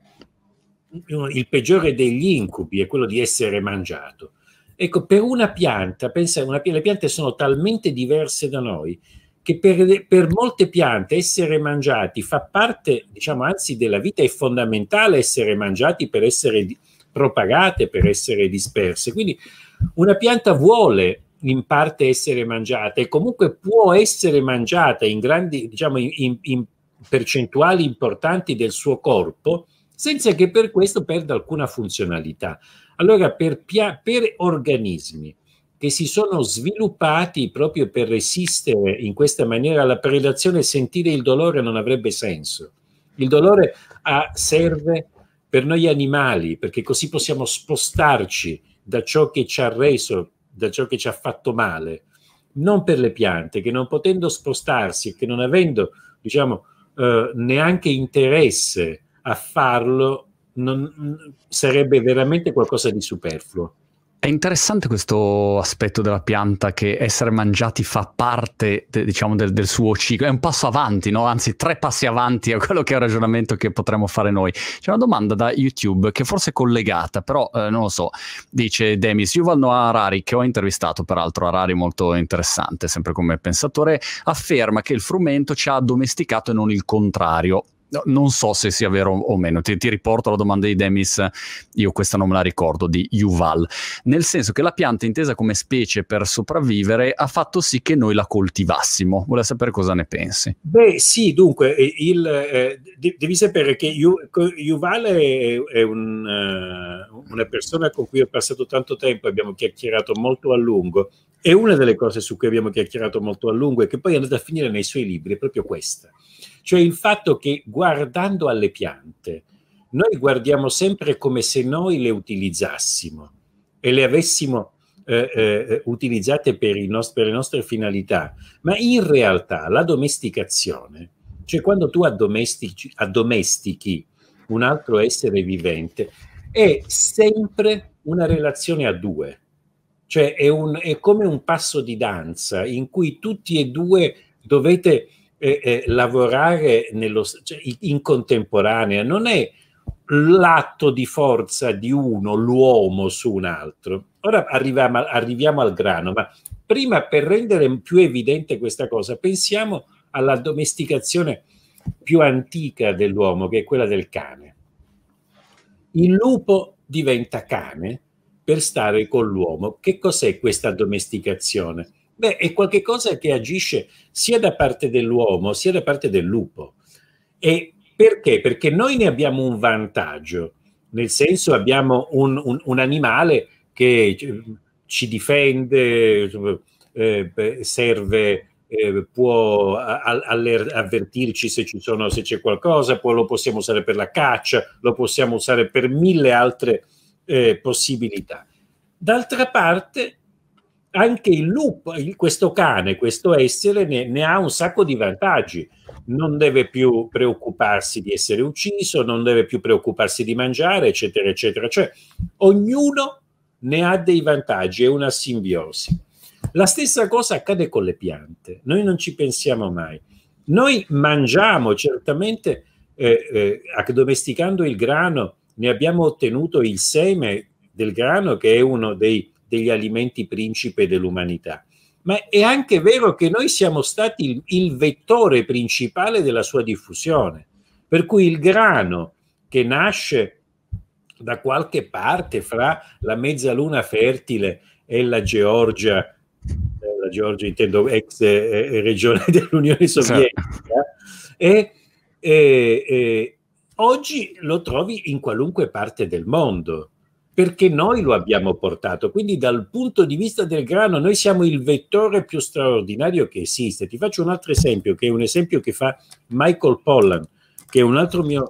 Il peggiore degli incubi è quello di essere mangiato. Ecco, per una pianta, pensa, una, le piante sono talmente diverse da noi che per, per, molte piante essere mangiati fa parte, diciamo, anzi della vita, è fondamentale essere mangiati per essere propagate, per essere disperse. Quindi una pianta vuole in parte essere mangiata e comunque può essere mangiata in grandi, diciamo, in, in percentuali importanti del suo corpo senza che per questo perda alcuna funzionalità. Allora, per, per organismi che si sono sviluppati proprio per resistere in questa maniera alla predazione, sentire il dolore non avrebbe senso. Il dolore ha, serve per noi animali, perché così possiamo spostarci da ciò che ci ha reso, da ciò che ci ha fatto male, non per le piante, che non potendo spostarsi e che non avendo, diciamo, eh, neanche interesse a farlo, non, sarebbe veramente qualcosa di superfluo. È interessante questo aspetto della pianta che essere mangiati fa parte, de, diciamo, del, del, suo ciclo. È un passo avanti, no? Anzi, tre passi avanti a quello che è il ragionamento che potremmo fare noi. C'è una domanda da YouTube che forse è collegata, però eh, non lo so. Dice Demis, Yuval Noah Harari, che ho intervistato peraltro, Harari molto interessante, sempre come pensatore, afferma che il frumento ci ha addomesticato e non il contrario. No, non so se sia vero o meno, ti, ti, riporto la domanda di Demis, io questa non me la ricordo, di Yuval, nel senso che la pianta intesa come specie per sopravvivere ha fatto sì che noi la coltivassimo. Vuole sapere cosa ne pensi? Beh sì, dunque, il, eh, devi sapere che Yuval è, è un, uh, una persona con cui ho passato tanto tempo, abbiamo chiacchierato molto a lungo e una delle cose su cui abbiamo chiacchierato molto a lungo e che poi è andata a finire nei suoi libri è proprio questa cioè il fatto che guardando alle piante, noi guardiamo sempre come se noi le utilizzassimo e le avessimo eh, eh, utilizzate per, nost- per le nostre finalità, ma in realtà la domesticazione, cioè quando tu addomestichi, addomestichi un altro essere vivente, è sempre una relazione a due, cioè è, un, è come un passo di danza in cui tutti e due dovete eh, eh, lavorare nello, cioè, in contemporanea non è l'atto di forza di uno, l'uomo su un altro. Ora arriviamo, arriviamo al grano, ma prima per rendere più evidente questa cosa, pensiamo alla domesticazione più antica dell'uomo, che è quella del cane. Il lupo diventa cane per stare con l'uomo. Che cos'è questa domesticazione? Beh, è qualcosa che agisce sia da parte dell'uomo sia da parte del lupo. E perché? Perché noi ne abbiamo un vantaggio, nel senso abbiamo un, un, un animale che ci difende, eh, serve, eh, può avvertirci se, ci sono, se c'è qualcosa, poi lo possiamo usare per la caccia, lo possiamo usare per mille altre eh, possibilità. D'altra parte, anche il lupo, questo cane, questo essere, ne, ne, ha un sacco di vantaggi. Non deve più preoccuparsi di essere ucciso, non deve più preoccuparsi di mangiare, eccetera, eccetera. Cioè, ognuno ne ha dei vantaggi, è una simbiosi. La stessa cosa accade con le piante. Noi non ci pensiamo mai. Noi mangiamo certamente, eh, eh, addomesticando il grano, ne abbiamo ottenuto il seme del grano, che è uno dei degli alimenti principe dell'umanità. Ma è anche vero che noi siamo stati il, il vettore principale della sua diffusione. Per cui il grano che nasce da qualche parte fra la mezzaluna fertile e la Georgia, eh, la Georgia intendo ex eh, eh regione dell'Unione Sovietica, e E, e, oggi lo trovi in qualunque parte del mondo perché noi lo abbiamo portato. Quindi dal punto di vista del grano noi siamo il vettore più straordinario che esiste. Ti faccio un altro esempio, che è un esempio che fa Michael Pollan, che è un altro mio,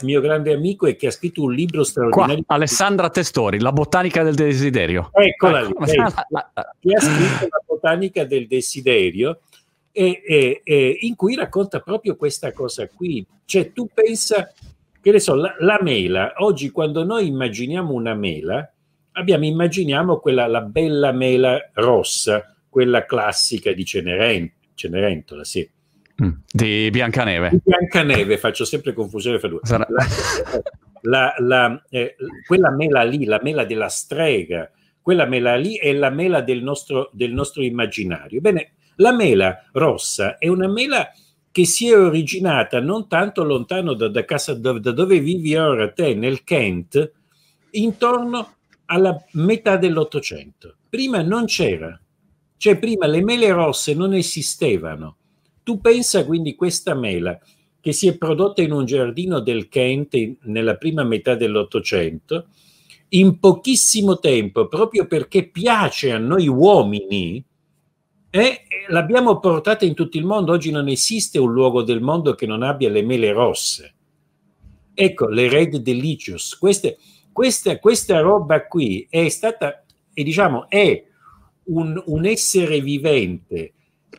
mio grande amico e che ha scritto un libro straordinario. Qua, Alessandra Testori, La botanica del desiderio. Eccola lì, lei, che ha scritto La botanica del desiderio e, e, e in cui racconta proprio questa cosa qui. Cioè tu pensa che ne so, la, la, mela, oggi quando noi immaginiamo una mela, abbiamo, immaginiamo quella, la bella mela rossa, quella classica di Cenerentola, Cenerentola sì. Mm, di Biancaneve. Di Biancaneve, faccio sempre confusione fra due. Sarà... La, la, eh, quella mela lì, la mela della strega, quella mela lì è la mela del nostro, del nostro immaginario. Bene, la mela rossa è una mela che si è originata non tanto lontano da, da, casa, da, da dove vivi ora te, nel Kent, intorno alla metà dell'Ottocento. Prima non c'era, cioè prima le mele rosse non esistevano. Tu pensa quindi questa mela che si è prodotta in un giardino del Kent nella prima metà dell'Ottocento, in pochissimo tempo, proprio perché piace a noi uomini, e l'abbiamo portata in tutto il mondo. Oggi non esiste un luogo del mondo che non abbia le mele rosse. Ecco, le Red Delicious. Queste, questa, questa roba qui è stata, e diciamo, è un, un essere vivente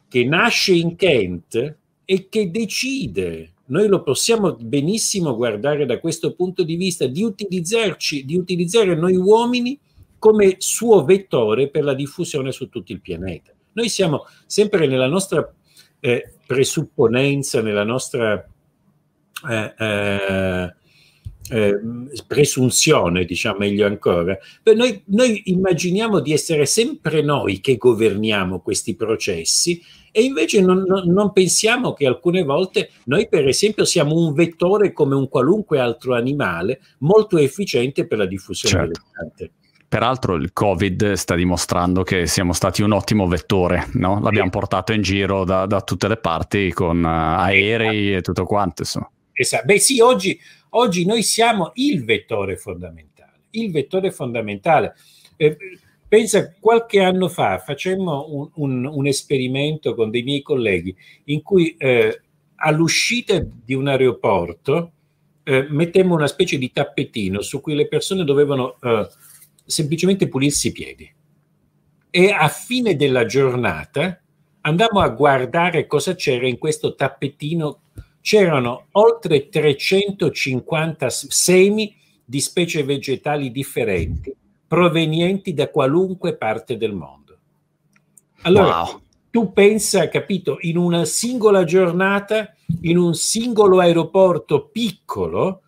che nasce in Kent e che decide, noi lo possiamo benissimo guardare da questo punto di vista, di utilizzarci, di utilizzare noi uomini come suo vettore per la diffusione su tutto il pianeta. Noi siamo sempre nella nostra eh, presupponenza, nella nostra eh, eh, eh presunzione, diciamo meglio ancora. Noi, noi immaginiamo di essere sempre noi che governiamo questi processi e invece non, non, non, pensiamo che alcune volte noi, per esempio, siamo un vettore come un qualunque altro animale molto efficiente per la diffusione certo. delle piante. Peraltro il Covid sta dimostrando che siamo stati un ottimo vettore, no? l'abbiamo portato in giro da, da tutte le parti con uh, aerei e tutto quanto. Insomma. Esatto. Beh sì, oggi, oggi, noi siamo il vettore fondamentale, il vettore fondamentale. Eh, pensa, qualche anno fa facemmo un, un, un, esperimento con dei miei colleghi in cui eh, all'uscita di un aeroporto eh, mettemmo una specie di tappetino su cui le persone dovevano eh, semplicemente pulirsi i piedi. E a fine della giornata andammo a guardare cosa c'era in questo tappetino. C'erano oltre 350 semi di specie vegetali differenti provenienti da qualunque parte del mondo. Allora, wow. tu pensa, capito, in una singola giornata, in un singolo aeroporto piccolo,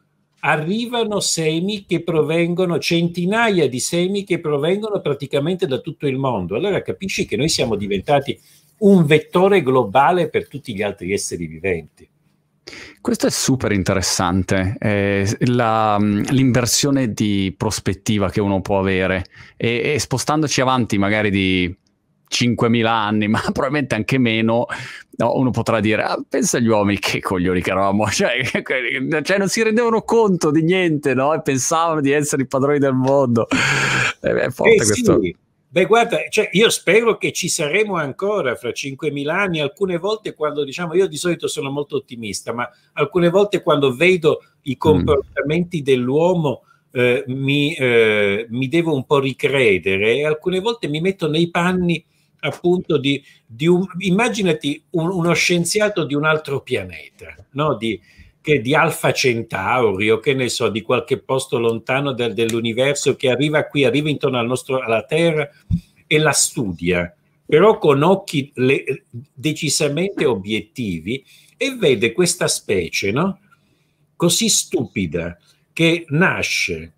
arrivano semi che provengono, centinaia di semi che provengono praticamente da tutto il mondo. Allora capisci che noi siamo diventati un vettore globale per tutti gli altri esseri viventi. Questo è super interessante, eh, la, l'inversione di prospettiva che uno può avere e, e spostandoci avanti magari di 5.000 anni, ma probabilmente anche meno, no, uno potrà dire, ah, pensa agli uomini, che coglioni che eravamo, cioè, cioè, non si rendevano conto di niente, no? E pensavano di essere i padroni del mondo. Eh, è forte eh, questo. Sì. Beh, guarda, cioè, io spero che ci saremo ancora fra 5.000 anni. Alcune volte, quando diciamo, io di solito sono molto ottimista, ma alcune volte quando vedo i mm. comportamenti mm. dell'uomo, eh, mi, eh, mi, devo un po' ricredere e alcune volte mi metto nei panni appunto di, di un, immaginati un, uno scienziato di un altro pianeta, no? di, che di Alfa Centauri o che ne so, di qualche posto lontano del, dell'universo che arriva qui, arriva intorno al nostro, alla Terra e la studia, però con occhi le, decisamente obiettivi e vede questa specie, no? Così stupida che nasce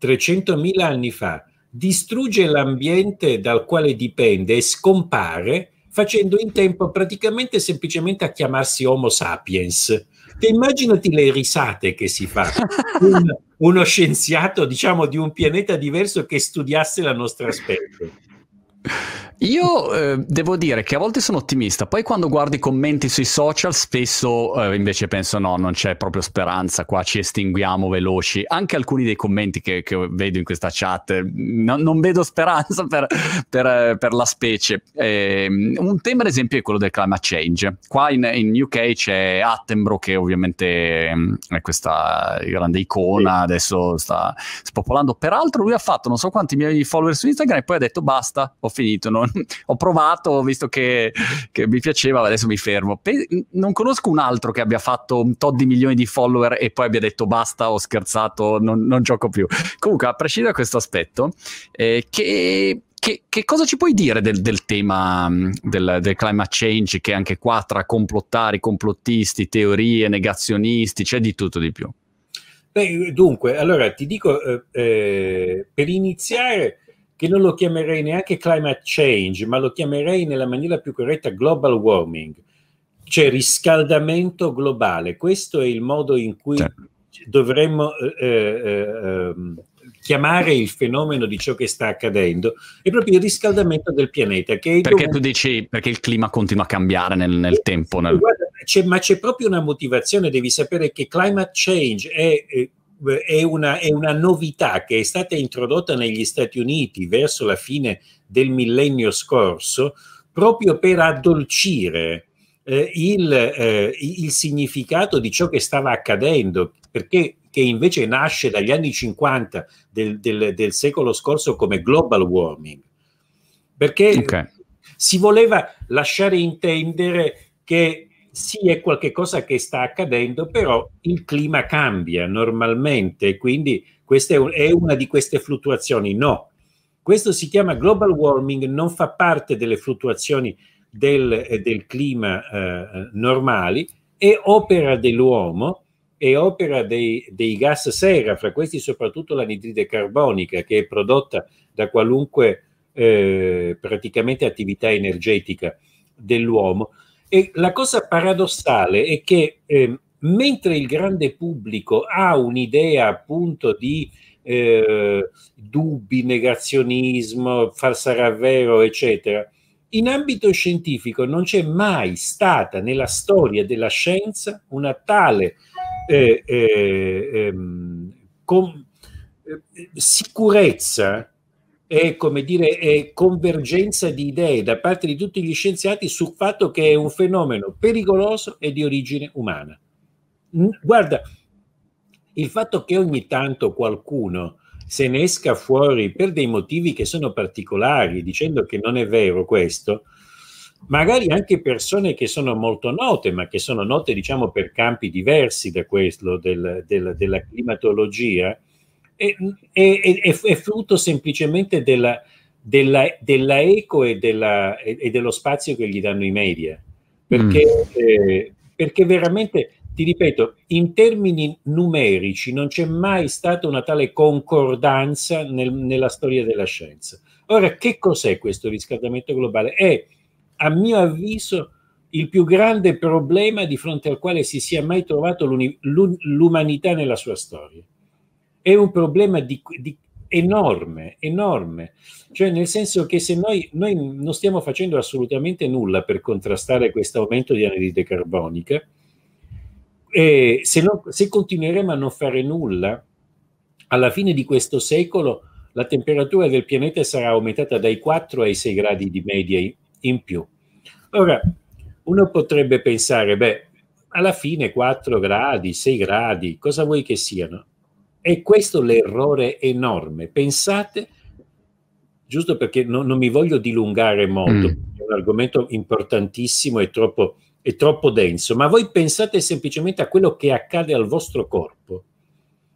300.000 anni fa distrugge l'ambiente dal quale dipende e scompare facendo in tempo praticamente semplicemente a chiamarsi Homo sapiens. Te immaginati le risate che si fa un, uno scienziato, diciamo, di un pianeta diverso che studiasse la nostra specie. Io eh, devo dire che a volte sono ottimista, poi quando guardo i commenti sui social spesso eh, invece penso no, non c'è proprio speranza, qua ci estinguiamo veloci. Anche alcuni dei commenti che, che vedo in questa chat, no, non vedo speranza per, per, per la specie. Eh, un tema ad esempio è quello del climate change. Qua in, in UK c'è Attenborough che ovviamente mm, è questa grande icona, adesso sta spopolando. Peraltro lui ha fatto non so quanti miei follower su Instagram e poi ha detto basta, ho finito, non, ho provato, visto che, che, mi piaceva, adesso mi fermo. Pe- non conosco un altro che abbia fatto un tot di milioni di follower e poi abbia detto basta, ho scherzato, non, non gioco più. Comunque, a prescindere da questo aspetto, eh, che che, che, cosa ci puoi dire del, del tema mm, del, del, climate change, che anche qua tra complottari, complottisti, teorie, negazionisti, c'è di tutto di più? Beh, dunque, allora ti dico, eh, eh, per iniziare, che non lo chiamerei neanche climate change, ma lo chiamerei nella maniera più corretta global warming, cioè riscaldamento globale. Questo è il modo in cui certo. dovremmo eh, eh, ehm, chiamare il fenomeno di ciò che sta accadendo è proprio il riscaldamento del pianeta. Che perché tu dici perché il clima continua a cambiare nel, nel tempo? Nel... Guarda, c'è, ma c'è proprio una motivazione, devi sapere che climate change è, è, una, è una novità che è stata introdotta negli Stati Uniti verso la fine del millennio scorso proprio per addolcire eh, il, eh, il, significato di ciò che stava accadendo, perché che invece nasce dagli anni 50 del, del, del secolo scorso come global warming, perché okay. si voleva lasciare intendere che sì è qualcosa che sta accadendo, però il clima cambia normalmente, quindi questa è, una di queste fluttuazioni. No, questo si chiama global warming, non fa parte delle fluttuazioni del, del clima eh, normali, è opera dell'uomo è opera dei, dei, gas sera, fra questi soprattutto l'anidride carbonica che è prodotta da qualunque eh, praticamente attività energetica dell'uomo. E la cosa paradossale è che eh, mentre il grande pubblico ha un'idea appunto di eh, dubbi, negazionismo, far sarà vero, eccetera, in ambito scientifico non c'è mai stata nella storia della scienza una tale eh, eh, ehm, con, eh, sicurezza e come dire e convergenza di idee da parte di tutti gli scienziati sul fatto che è un fenomeno pericoloso e di origine umana. Guarda, il fatto che ogni tanto qualcuno se ne esca fuori per dei motivi che sono particolari, dicendo che non è vero questo, magari anche persone che sono molto note, ma che sono note diciamo per campi diversi da quello del, del, della climatologia, è, è, è, è frutto semplicemente della, della, della eco e, della, e, dello spazio che gli danno i media. Perché, mm. eh, perché veramente, ti ripeto, in termini numerici non c'è mai stata una tale concordanza nel, nella storia della scienza. Ora, che cos'è questo riscaldamento globale? È a mio avviso, il più grande problema di fronte al quale si sia mai trovato l'umanità nella sua storia. È un problema di, di enorme, enorme. Cioè, nel senso che se noi, noi, non stiamo facendo assolutamente nulla per contrastare questo aumento di anidride carbonica, e se, non, se continueremo a non fare nulla, alla fine di questo secolo la temperatura del pianeta sarà aumentata dai 4 ai 6 gradi di media in più. Ora, uno potrebbe pensare, beh, alla fine 4 gradi, 6 gradi, cosa vuoi che siano? E questo l'errore enorme. Pensate, giusto perché non, non mi voglio dilungare molto, mm. è un argomento importantissimo e troppo, è troppo denso, ma voi pensate semplicemente a quello che accade al vostro corpo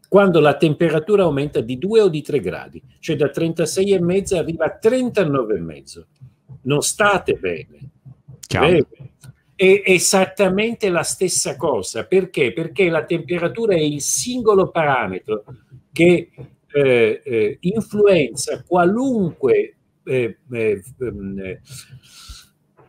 quando la temperatura aumenta di 2 o di 3 gradi, cioè da 36,5 arriva a 39,5 non state bene. bene. È esattamente la stessa cosa. Perché? Perché la temperatura è il singolo parametro che eh, eh, influenza qualunque eh, eh, ehm,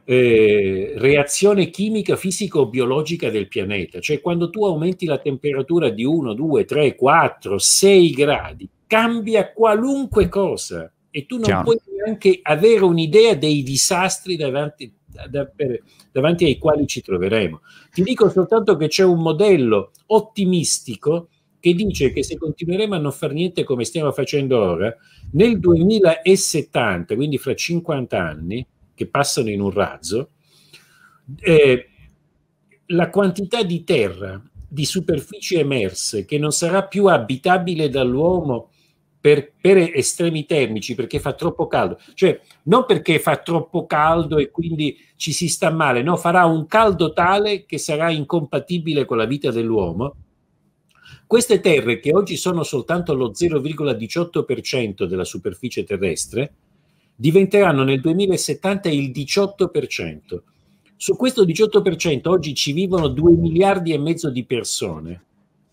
eh reazione chimica, fisica o biologica del pianeta. Cioè quando tu aumenti la temperatura di 1, 2, 3, 4, 6 gradi, cambia qualunque cosa e tu non Chiaro. puoi neanche avere un'idea dei disastri davanti, davanti ai quali ci troveremo. Ti dico soltanto che c'è un modello ottimistico che dice che se continueremo a non fare niente come stiamo facendo ora, nel 2070, quindi fra 50 anni, che passano in un razzo, eh, la quantità di terra, di superfici emerse, che non sarà più abitabile dall'uomo per, per, estremi termici, perché fa troppo caldo, cioè non perché fa troppo caldo e quindi ci si sta male, no, farà un caldo tale che sarà incompatibile con la vita dell'uomo. Queste terre, che oggi sono soltanto lo 0,18% della superficie terrestre, diventeranno nel 2070 il 18%. Su questo 18% oggi ci vivono 2 miliardi e mezzo di persone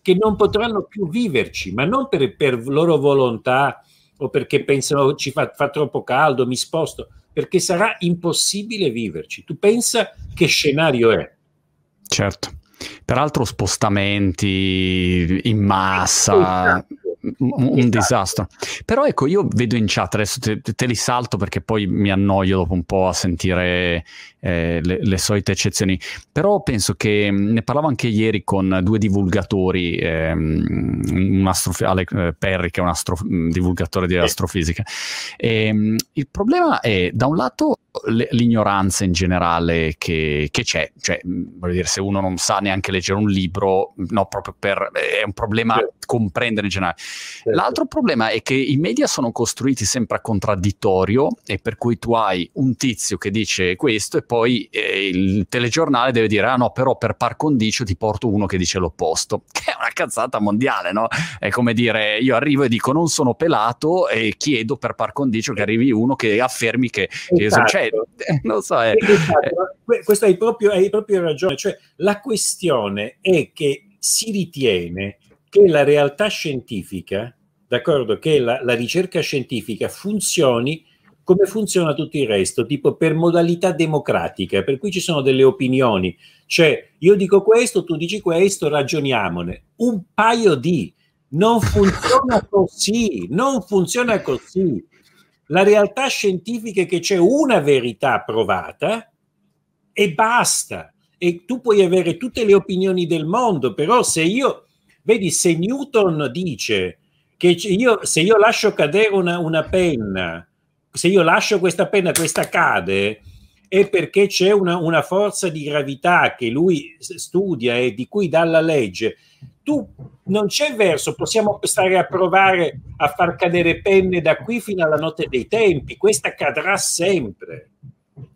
che non potranno più viverci, ma non per, per loro volontà o perché pensano ci fa, fa troppo caldo, mi sposto, perché sarà impossibile viverci. Tu pensa che scenario è? Certo. Peraltro spostamenti in massa, esatto un, un esatto. disastro. Però ecco, io vedo in chat, adesso te, te, li salto perché poi mi annoio dopo un po' a sentire eh, le, le, solite eccezioni, però penso che mm, ne parlavo anche ieri con due divulgatori, ehm, un astrof- Alec eh, Perry che è un astro- mm, divulgatore di astrofisica. E, ehm, il problema è, da un lato, l'ignoranza in generale che, che, c'è, cioè, voglio dire, se uno non sa neanche leggere un libro, no, proprio per, è un problema certo. comprendere in generale. Certo. L'altro problema è che i media sono costruiti sempre a contraddittorio e per cui tu hai un tizio che dice questo e poi eh, il telegiornale deve dire, ah no, però per par condicio ti porto uno che dice l'opposto, che è una cazzata mondiale, no? È come dire, io arrivo e dico non sono pelato e chiedo per par condicio che arrivi uno che affermi che... Esatto. che cioè, eh, non so, è, esatto. eh. questo hai proprio, hai proprio ragione, cioè la questione è che si ritiene che la realtà scientifica, d'accordo, che la, la ricerca scientifica funzioni come funziona tutto il resto, tipo per modalità democratica, per cui ci sono delle opinioni, cioè io dico questo, tu dici questo, ragioniamone. Un paio di non funziona così, non funziona così. La realtà scientifica è che c'è una verità provata e basta. E tu puoi avere tutte le opinioni del mondo, però se io, vedi, se Newton dice che io, se io lascio cadere una, una penna, se io lascio questa penna, questa cade, è perché c'è una, una, forza di gravità che lui studia e di cui dà la legge. Tu non c'è verso, possiamo stare a provare a far cadere penne da qui fino alla notte dei tempi, questa cadrà sempre.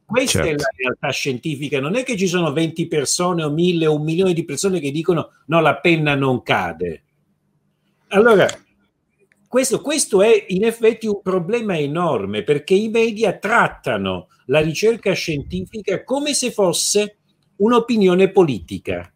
Questa certo. è la realtà scientifica, non è che ci sono 20 persone o mille o un milione di persone che dicono no, la penna non cade. Allora, questo, questo è in effetti un problema enorme perché i media trattano la ricerca scientifica come se fosse un'opinione politica.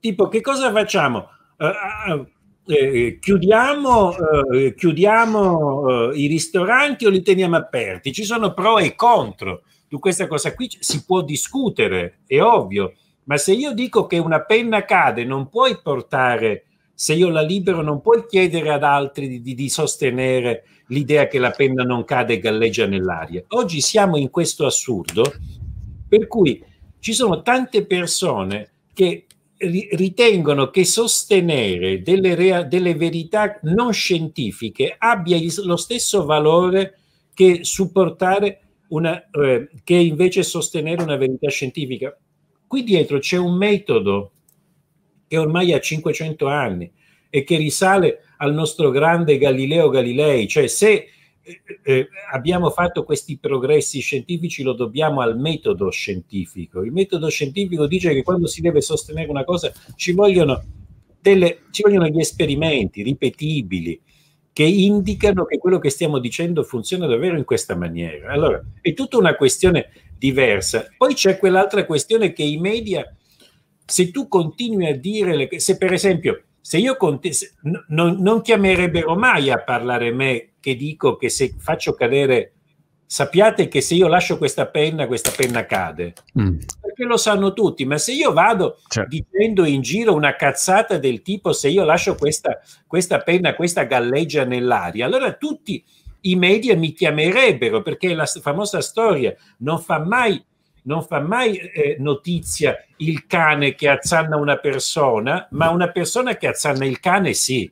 Tipo, che cosa facciamo? Uh, eh, chiudiamo, uh, chiudiamo uh, i ristoranti o li teniamo aperti? Ci sono pro e contro. Su questa cosa qui si può discutere, è ovvio, ma se io dico che una penna cade, non puoi portare, se io la libero, non puoi chiedere ad altri di, di sostenere l'idea che la penna non cade e galleggia nell'aria. Oggi siamo in questo assurdo, per cui ci sono tante persone che ritengono che sostenere delle, rea- delle verità non scientifiche abbia lo stesso valore che supportare una, eh, che invece sostenere una verità scientifica. Qui dietro c'è un metodo che ormai ha 500 anni e che risale al nostro grande Galileo Galilei, cioè se eh, eh, abbiamo fatto questi progressi scientifici lo dobbiamo al metodo scientifico. Il metodo scientifico dice che quando si deve sostenere una cosa ci vogliono, delle, ci vogliono gli esperimenti ripetibili che indicano che quello che stiamo dicendo funziona davvero in questa maniera. Allora, è tutta una questione diversa. Poi c'è quell'altra questione che i media, se tu continui a dire, le, se per esempio se io conti- non, non chiamerebbero mai a parlare me che dico che se faccio cadere sappiate che se io lascio questa penna, questa penna cade. Mm. Perché lo sanno tutti, ma se io vado certo. dicendo in giro una cazzata del tipo se io lascio questa, questa penna, questa galleggia nell'aria, allora tutti i media mi chiamerebbero perché la famosa storia non fa mai, non fa mai eh, notizia il cane che azzanna una persona, ma una persona che azzanna il cane sì.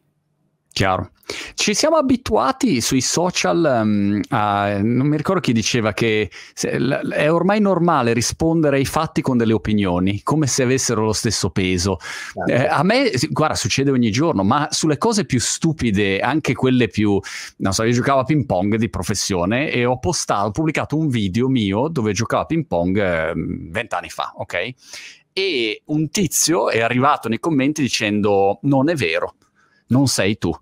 Chiaro. Ci siamo abituati sui social um, a, non mi ricordo chi diceva che è ormai normale rispondere ai fatti con delle opinioni, come se avessero lo stesso peso. Certo. Eh, a me, guarda, succede ogni giorno, ma sulle cose più stupide, anche quelle più, non so, io giocavo a ping pong di professione e ho postato, ho pubblicato un video mio dove giocavo a ping pong ehm, vent'anni eh, fa, ok? E un tizio è arrivato nei commenti dicendo non è vero non sei tu.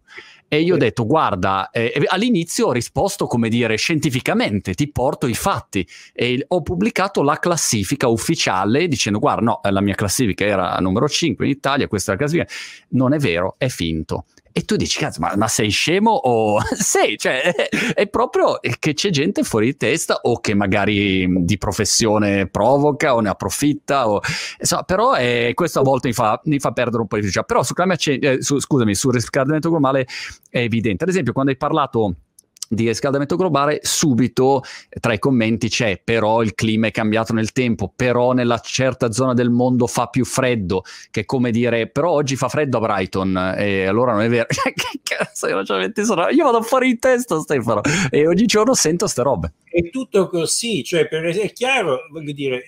E io ho detto, guarda, eh, all'inizio ho risposto come dire scientificamente, ti porto i fatti e ho pubblicato la classifica ufficiale dicendo, guarda, no, la mia classifica era numero 5 in Italia, questa è la classifica. Non è vero, è finto. E tu dici, cazzo, ma, ma sei scemo o sei? Cioè, è, è, proprio che c'è gente fuori di testa o che magari di professione provoca o ne approfitta. O, insomma, però è, questo a volte mi fa, mi fa, perdere un po' di fiducia. Però su climate change, eh, su, scusami, sul riscaldamento globale è evidente. Ad esempio, quando hai parlato di riscaldamento globale, subito tra i commenti c'è però il clima è cambiato nel tempo, però nella certa zona del mondo fa più freddo, che è come dire però oggi fa freddo a Brighton e allora non è vero. che cazzo, io, vado fuori di testa Stefano e ogni giorno sento ste robe. È tutto così, cioè per, è chiaro, voglio dire,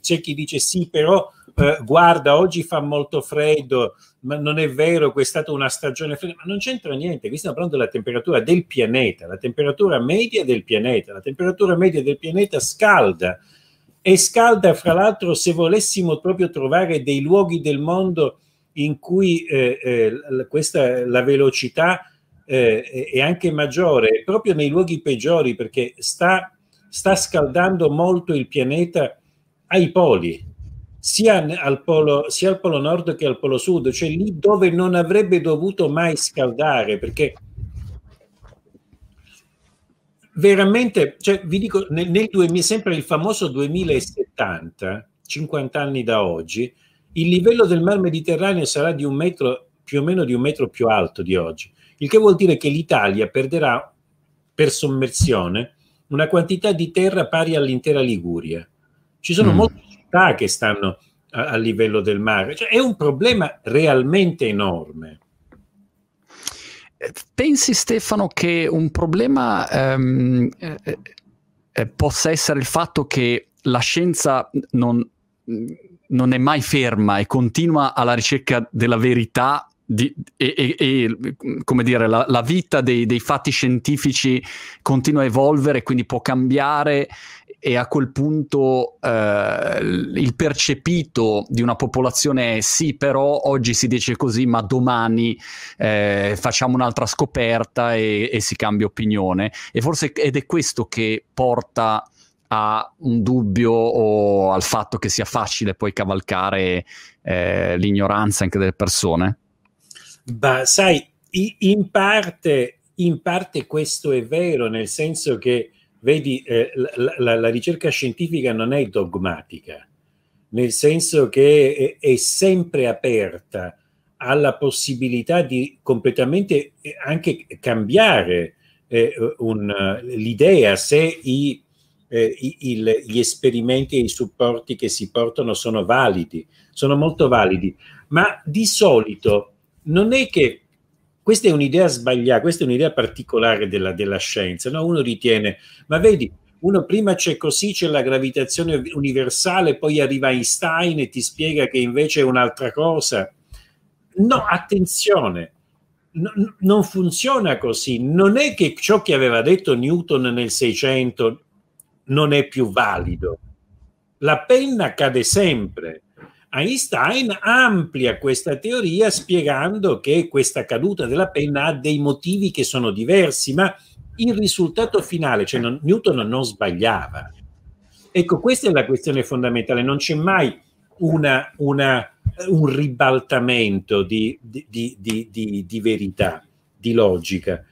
c'è chi dice sì però eh, guarda oggi fa molto freddo, ma non è vero che è stata una stagione fredda, ma non c'entra niente, qui stiamo parlando della temperatura del pianeta, la temperatura media del pianeta, la temperatura media del pianeta scalda. E scalda fra l'altro se volessimo proprio trovare dei luoghi del mondo in cui eh, eh, questa, la velocità eh, è anche maggiore, proprio nei luoghi peggiori perché sta, sta scaldando molto il pianeta ai poli, sia al, polo, sia al polo nord che al polo sud, cioè lì dove non avrebbe dovuto mai scaldare, perché veramente, cioè, vi dico, nel, nel 2000, sempre il famoso 2070, 50 anni da oggi, il livello del mar Mediterraneo sarà di un metro, più o meno di un metro più alto di oggi, il che vuol dire che l'Italia perderà per sommersione una quantità di terra pari all'intera Liguria. Ci sono mm. molte città che stanno a, a livello del mare. Cioè, è un problema realmente enorme. Pensi Stefano che un problema ehm, eh, eh, possa essere il fatto che la scienza non, non, è mai ferma e continua alla ricerca della verità di, e, e, e, come dire, la, la vita dei, dei, fatti scientifici continua a evolvere, quindi può cambiare e a quel punto eh, il percepito di una popolazione è sì, però oggi si dice così, ma domani eh, facciamo un'altra scoperta e, e, si cambia opinione. E forse ed è questo che porta a un dubbio o al fatto che sia facile poi cavalcare eh, l'ignoranza anche delle persone? Beh, sai, in parte, in parte questo è vero, nel senso che Vedi, eh, la, la, la, ricerca scientifica non è dogmatica, nel senso che è, è sempre aperta alla possibilità di completamente eh, anche cambiare eh, l'idea se i, eh, il, gli esperimenti e i supporti che si portano sono validi, sono molto validi, ma di solito non è che questa è un'idea sbagliata, questa è un'idea particolare della, della scienza. No? Uno ritiene, ma vedi, uno prima c'è così, c'è la gravitazione universale, poi arriva Einstein e ti spiega che invece è un'altra cosa. No, attenzione, no, non funziona così. Non è che ciò che aveva detto Newton nel 600 non è più valido. La penna cade sempre. Einstein amplia questa teoria spiegando che questa caduta della penna ha dei motivi che sono diversi, ma il risultato finale, cioè non, Newton non sbagliava. Ecco, questa è la questione fondamentale, non c'è mai una, una, un ribaltamento di, di, di, di, verità, di logica.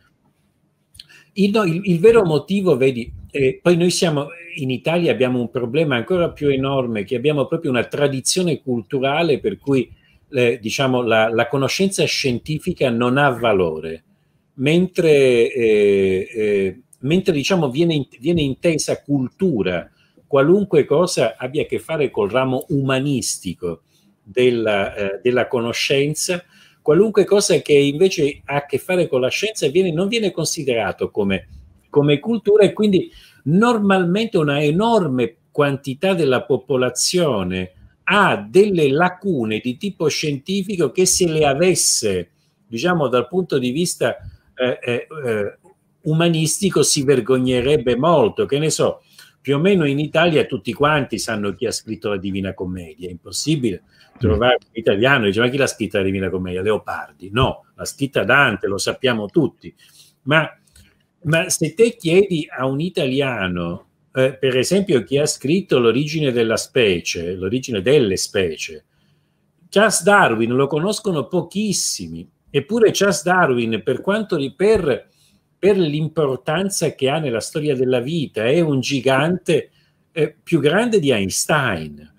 Il, il, il vero motivo, vedi, eh, poi noi siamo in Italia abbiamo un problema ancora più enorme, che abbiamo proprio una tradizione culturale per cui eh, diciamo, la, la, conoscenza scientifica non ha valore, mentre, eh, eh mentre diciamo viene, viene intesa cultura, qualunque cosa abbia a che fare col ramo umanistico della, eh, della conoscenza, qualunque cosa che invece ha a che fare con la scienza viene, non viene considerato come, come cultura e quindi normalmente una enorme quantità della popolazione ha delle lacune di tipo scientifico che se le avesse, diciamo dal punto di vista eh, eh, eh umanistico, si vergognerebbe molto. Che ne so, più o meno in Italia tutti quanti sanno chi ha scritto la Divina Commedia, è impossibile trovare un italiano e dice ma chi l'ha scritta la Divina Commedia? Leopardi. No, l'ha scritta Dante, lo sappiamo tutti. Ma, ma se te chiedi a un italiano eh, per esempio chi ha scritto l'origine della specie, l'origine delle specie, Charles Darwin lo conoscono pochissimi, eppure Charles Darwin, per quanto per, per l'importanza che ha nella storia della vita, è un gigante eh, più grande di Einstein.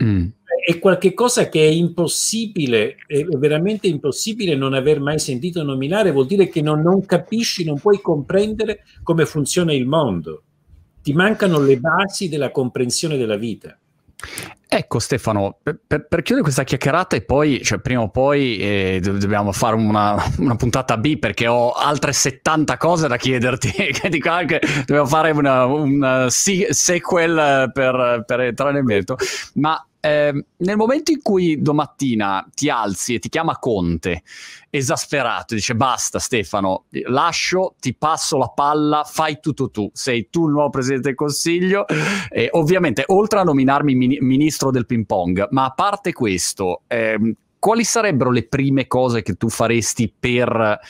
Mm. È qualcosa che è impossibile, è veramente impossibile non aver mai sentito nominare, vuol dire che non, non capisci, non puoi comprendere come funziona il mondo ti mancano le basi della comprensione della vita. Ecco Stefano, per, per, chiudere questa chiacchierata e poi, cioè, prima o poi eh, dobbiamo fare una, una, puntata B perché ho altre 70 cose da chiederti, che dico anche dobbiamo fare una, una sequel per, per entrare nel merito, ma eh, nel momento in cui domattina ti alzi e ti chiama Conte, esasperato, dice basta Stefano, lascio, ti passo la palla, fai tutto tu, sei tu il nuovo Presidente del Consiglio, eh, ovviamente oltre a nominarmi min- Ministro del Ping Pong, ma a parte questo, eh, quali sarebbero le prime cose che tu faresti per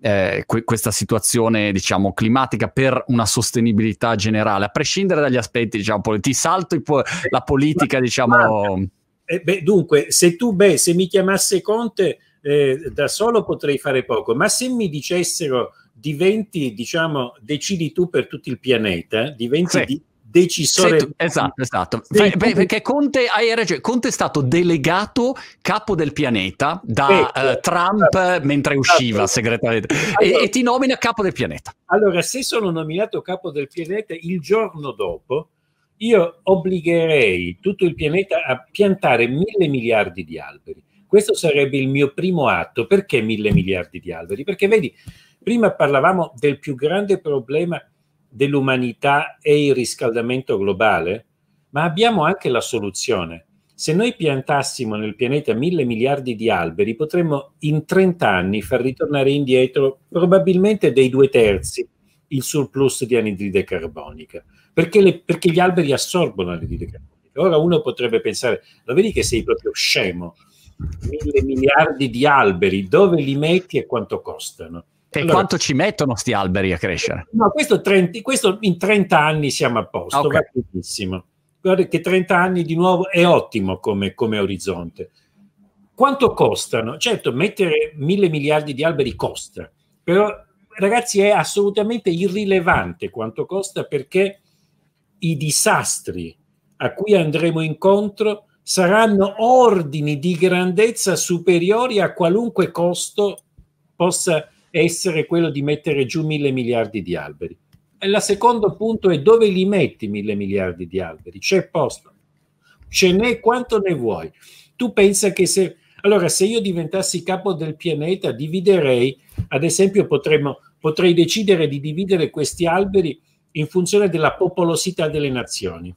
eh, que- questa situazione, diciamo, climatica per una sostenibilità generale, a prescindere dagli aspetti, diciamo, ti salto po- la politica, diciamo... Eh, beh, dunque, se tu, beh, se mi chiamasse Conte, eh, da solo potrei fare poco, ma se mi dicessero diventi, diciamo, decidi tu per tutto il pianeta, diventi sì. di, decisore. Tu, esatto, esatto. Beh, beh, perché Conte, hai ragione, Conte è stato delegato capo del pianeta da uh, Trump esatto, mentre usciva esatto. segretario allora, e, e, ti nomina capo del pianeta. Allora, se sono nominato capo del pianeta, il giorno dopo io obbligherei tutto il pianeta a piantare mille miliardi di alberi. Questo sarebbe il mio primo atto. Perché mille miliardi di alberi? Perché vedi, prima parlavamo del più grande problema dell'umanità è il riscaldamento globale, ma abbiamo anche la soluzione. Se noi piantassimo nel pianeta mille miliardi di alberi, potremmo in 30 anni far ritornare indietro probabilmente dei due terzi il surplus di anidride carbonica, perché, le, perché gli alberi assorbono l'anidride carbonica. Ora uno potrebbe pensare, lo vedi che sei proprio scemo, mille miliardi di alberi, dove li metti e quanto costano? E allora, quanto ci mettono sti alberi a crescere? No, questo, 30, questo in 30 anni siamo a posto, okay. va benissimo. Guarda che 30 anni di nuovo è ottimo come, come orizzonte. Quanto costano? Certo, mettere mille miliardi di alberi costa, però ragazzi è assolutamente irrilevante quanto costa perché i disastri a cui andremo incontro saranno ordini di grandezza superiori a qualunque costo possa essere quello di mettere giù mille miliardi di alberi. E il secondo punto è dove li metti mille miliardi di alberi? C'è posto, ce n'è quanto ne vuoi. Tu pensa che se... Allora, se io diventassi capo del pianeta, dividerei, ad esempio, potremmo, potrei decidere di dividere questi alberi in funzione della popolosità delle nazioni.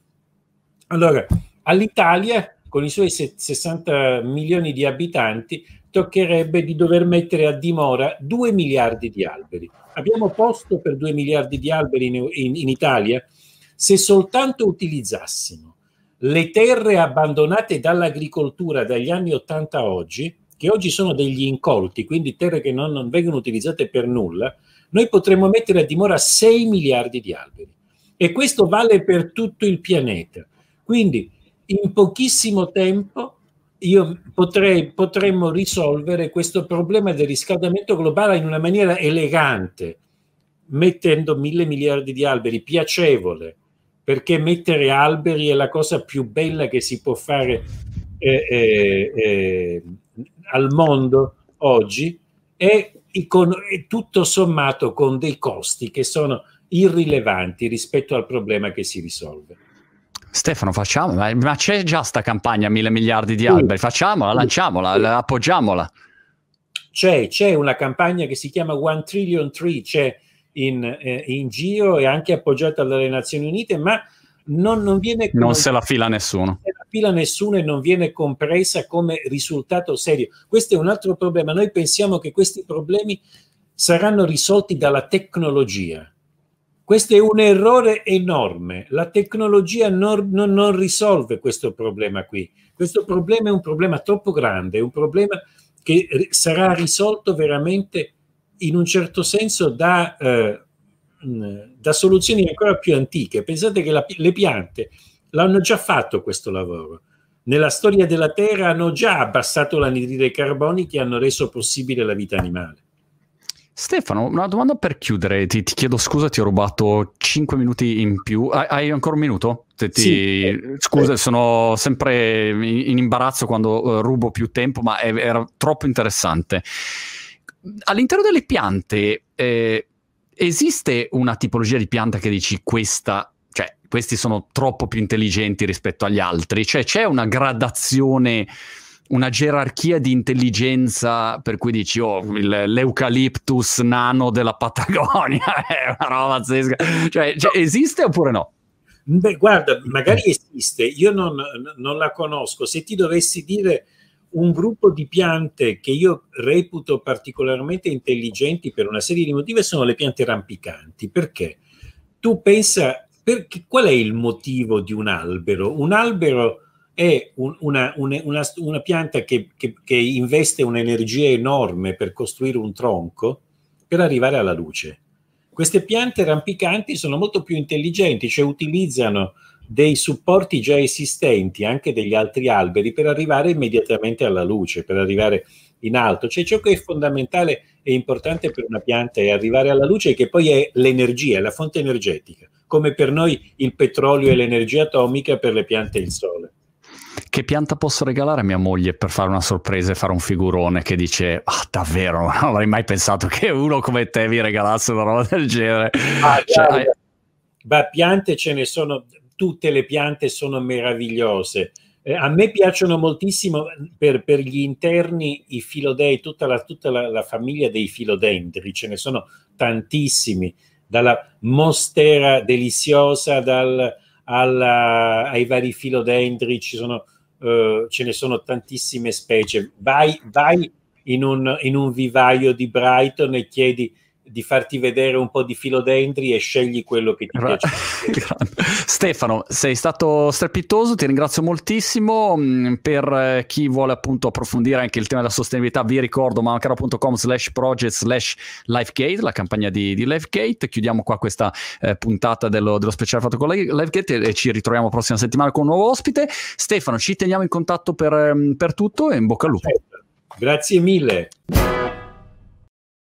Allora, all'Italia, con i suoi 60 milioni di abitanti, toccherebbe di dover mettere a dimora 2 miliardi di alberi. Abbiamo posto per 2 miliardi di alberi in, in, in Italia? Se soltanto utilizzassimo le terre abbandonate dall'agricoltura dagli anni 80 a oggi, che oggi sono degli incolti, quindi terre che non, non vengono utilizzate per nulla, noi potremmo mettere a dimora 6 miliardi di alberi. E questo vale per tutto il pianeta. Quindi in pochissimo tempo io potrei, potremmo risolvere questo problema del riscaldamento globale in una maniera elegante, mettendo mille miliardi di alberi, piacevole, perché mettere alberi è la cosa più bella che si può fare eh, eh, eh, al mondo oggi e, con, e tutto sommato con dei costi che sono irrilevanti rispetto al problema che si risolve. Stefano, facciamo, ma, ma c'è già sta campagna mille miliardi di alberi, facciamola, lanciamola, appoggiamola. C'è, c'è una campagna che si chiama One Trillion Tree, c'è in, eh, in giro e anche appoggiata dalle Nazioni Unite, ma non, non viene... Non se la fila nessuno. Non se la fila nessuno e non viene compresa come risultato serio. Questo è un altro problema. Noi pensiamo che questi problemi saranno risolti dalla tecnologia. Questo è un errore enorme. La tecnologia non, non, non, risolve questo problema qui. Questo problema è un problema troppo grande, è un problema che sarà risolto veramente in un certo senso da, eh, da soluzioni ancora più antiche. Pensate che la, le piante l'hanno già fatto questo lavoro. Nella storia della Terra hanno già abbassato l'anidride carbonica e hanno reso possibile la vita animale. Stefano, una domanda per chiudere, ti, ti, chiedo scusa, ti ho rubato 5 minuti in più, hai, hai ancora un minuto? Ti, sì. Scusa, sono sempre in, imbarazzo quando uh, rubo più tempo, ma è, era troppo interessante. All'interno delle piante eh, esiste una tipologia di pianta che dici questa, cioè questi sono troppo più intelligenti rispetto agli altri, cioè c'è una gradazione una gerarchia di intelligenza per cui dici oh il, l'eucaliptus nano della Patagonia è una roba pazzesca cioè, cioè esiste oppure no? Beh, guarda, magari esiste, io non, non, la conosco. Se ti dovessi dire un gruppo di piante che io reputo particolarmente intelligenti per una serie di motivi sono le piante rampicanti. Perché? Tu pensa, perché, qual è il motivo di un albero? Un albero è un, una, una, una, una, pianta che, che, che investe un'energia enorme per costruire un tronco per arrivare alla luce. Queste piante rampicanti sono molto più intelligenti, cioè utilizzano dei supporti già esistenti, anche degli altri alberi, per arrivare immediatamente alla luce, per arrivare in alto. Cioè ciò che è fondamentale e importante per una pianta è arrivare alla luce, che poi è l'energia, la fonte energetica, come per noi il petrolio e l'energia atomica, per le piante il sole che pianta posso regalare a mia moglie per fare una sorpresa e fare un figurone che dice ah davvero? Non avrei mai pensato che uno come te vi regalasse una roba del genere. Ah, cioè, Beh, piante ce ne sono tutte le piante sono meravigliose. Eh, a me piacciono moltissimo per, per gli interni i filodei, tutta, la, tutta la, la famiglia dei filodendri, ce ne sono tantissimi, dalla mostera deliziosa dal, alla, ai vari filodendri, ci sono eh, ce ne sono tantissime specie. Vai, vai in, un, in un vivaio di Brighton e chiedi di farti vedere un po' di filodendri e scegli quello che ti piace. Stefano, sei stato strepitoso, ti ringrazio moltissimo. Mm, per eh, chi vuole appunto approfondire anche il tema della sostenibilità, vi ricordo mancaro.com slash project slash lifegate, la campagna di, di Lifegate. Chiudiamo qua questa eh, puntata dello, dello, speciale fatto con Lifegate e, e, ci ritroviamo prossima settimana con un nuovo ospite. Stefano, ci teniamo in contatto per, mm, per tutto e in bocca al lupo. Grazie mille.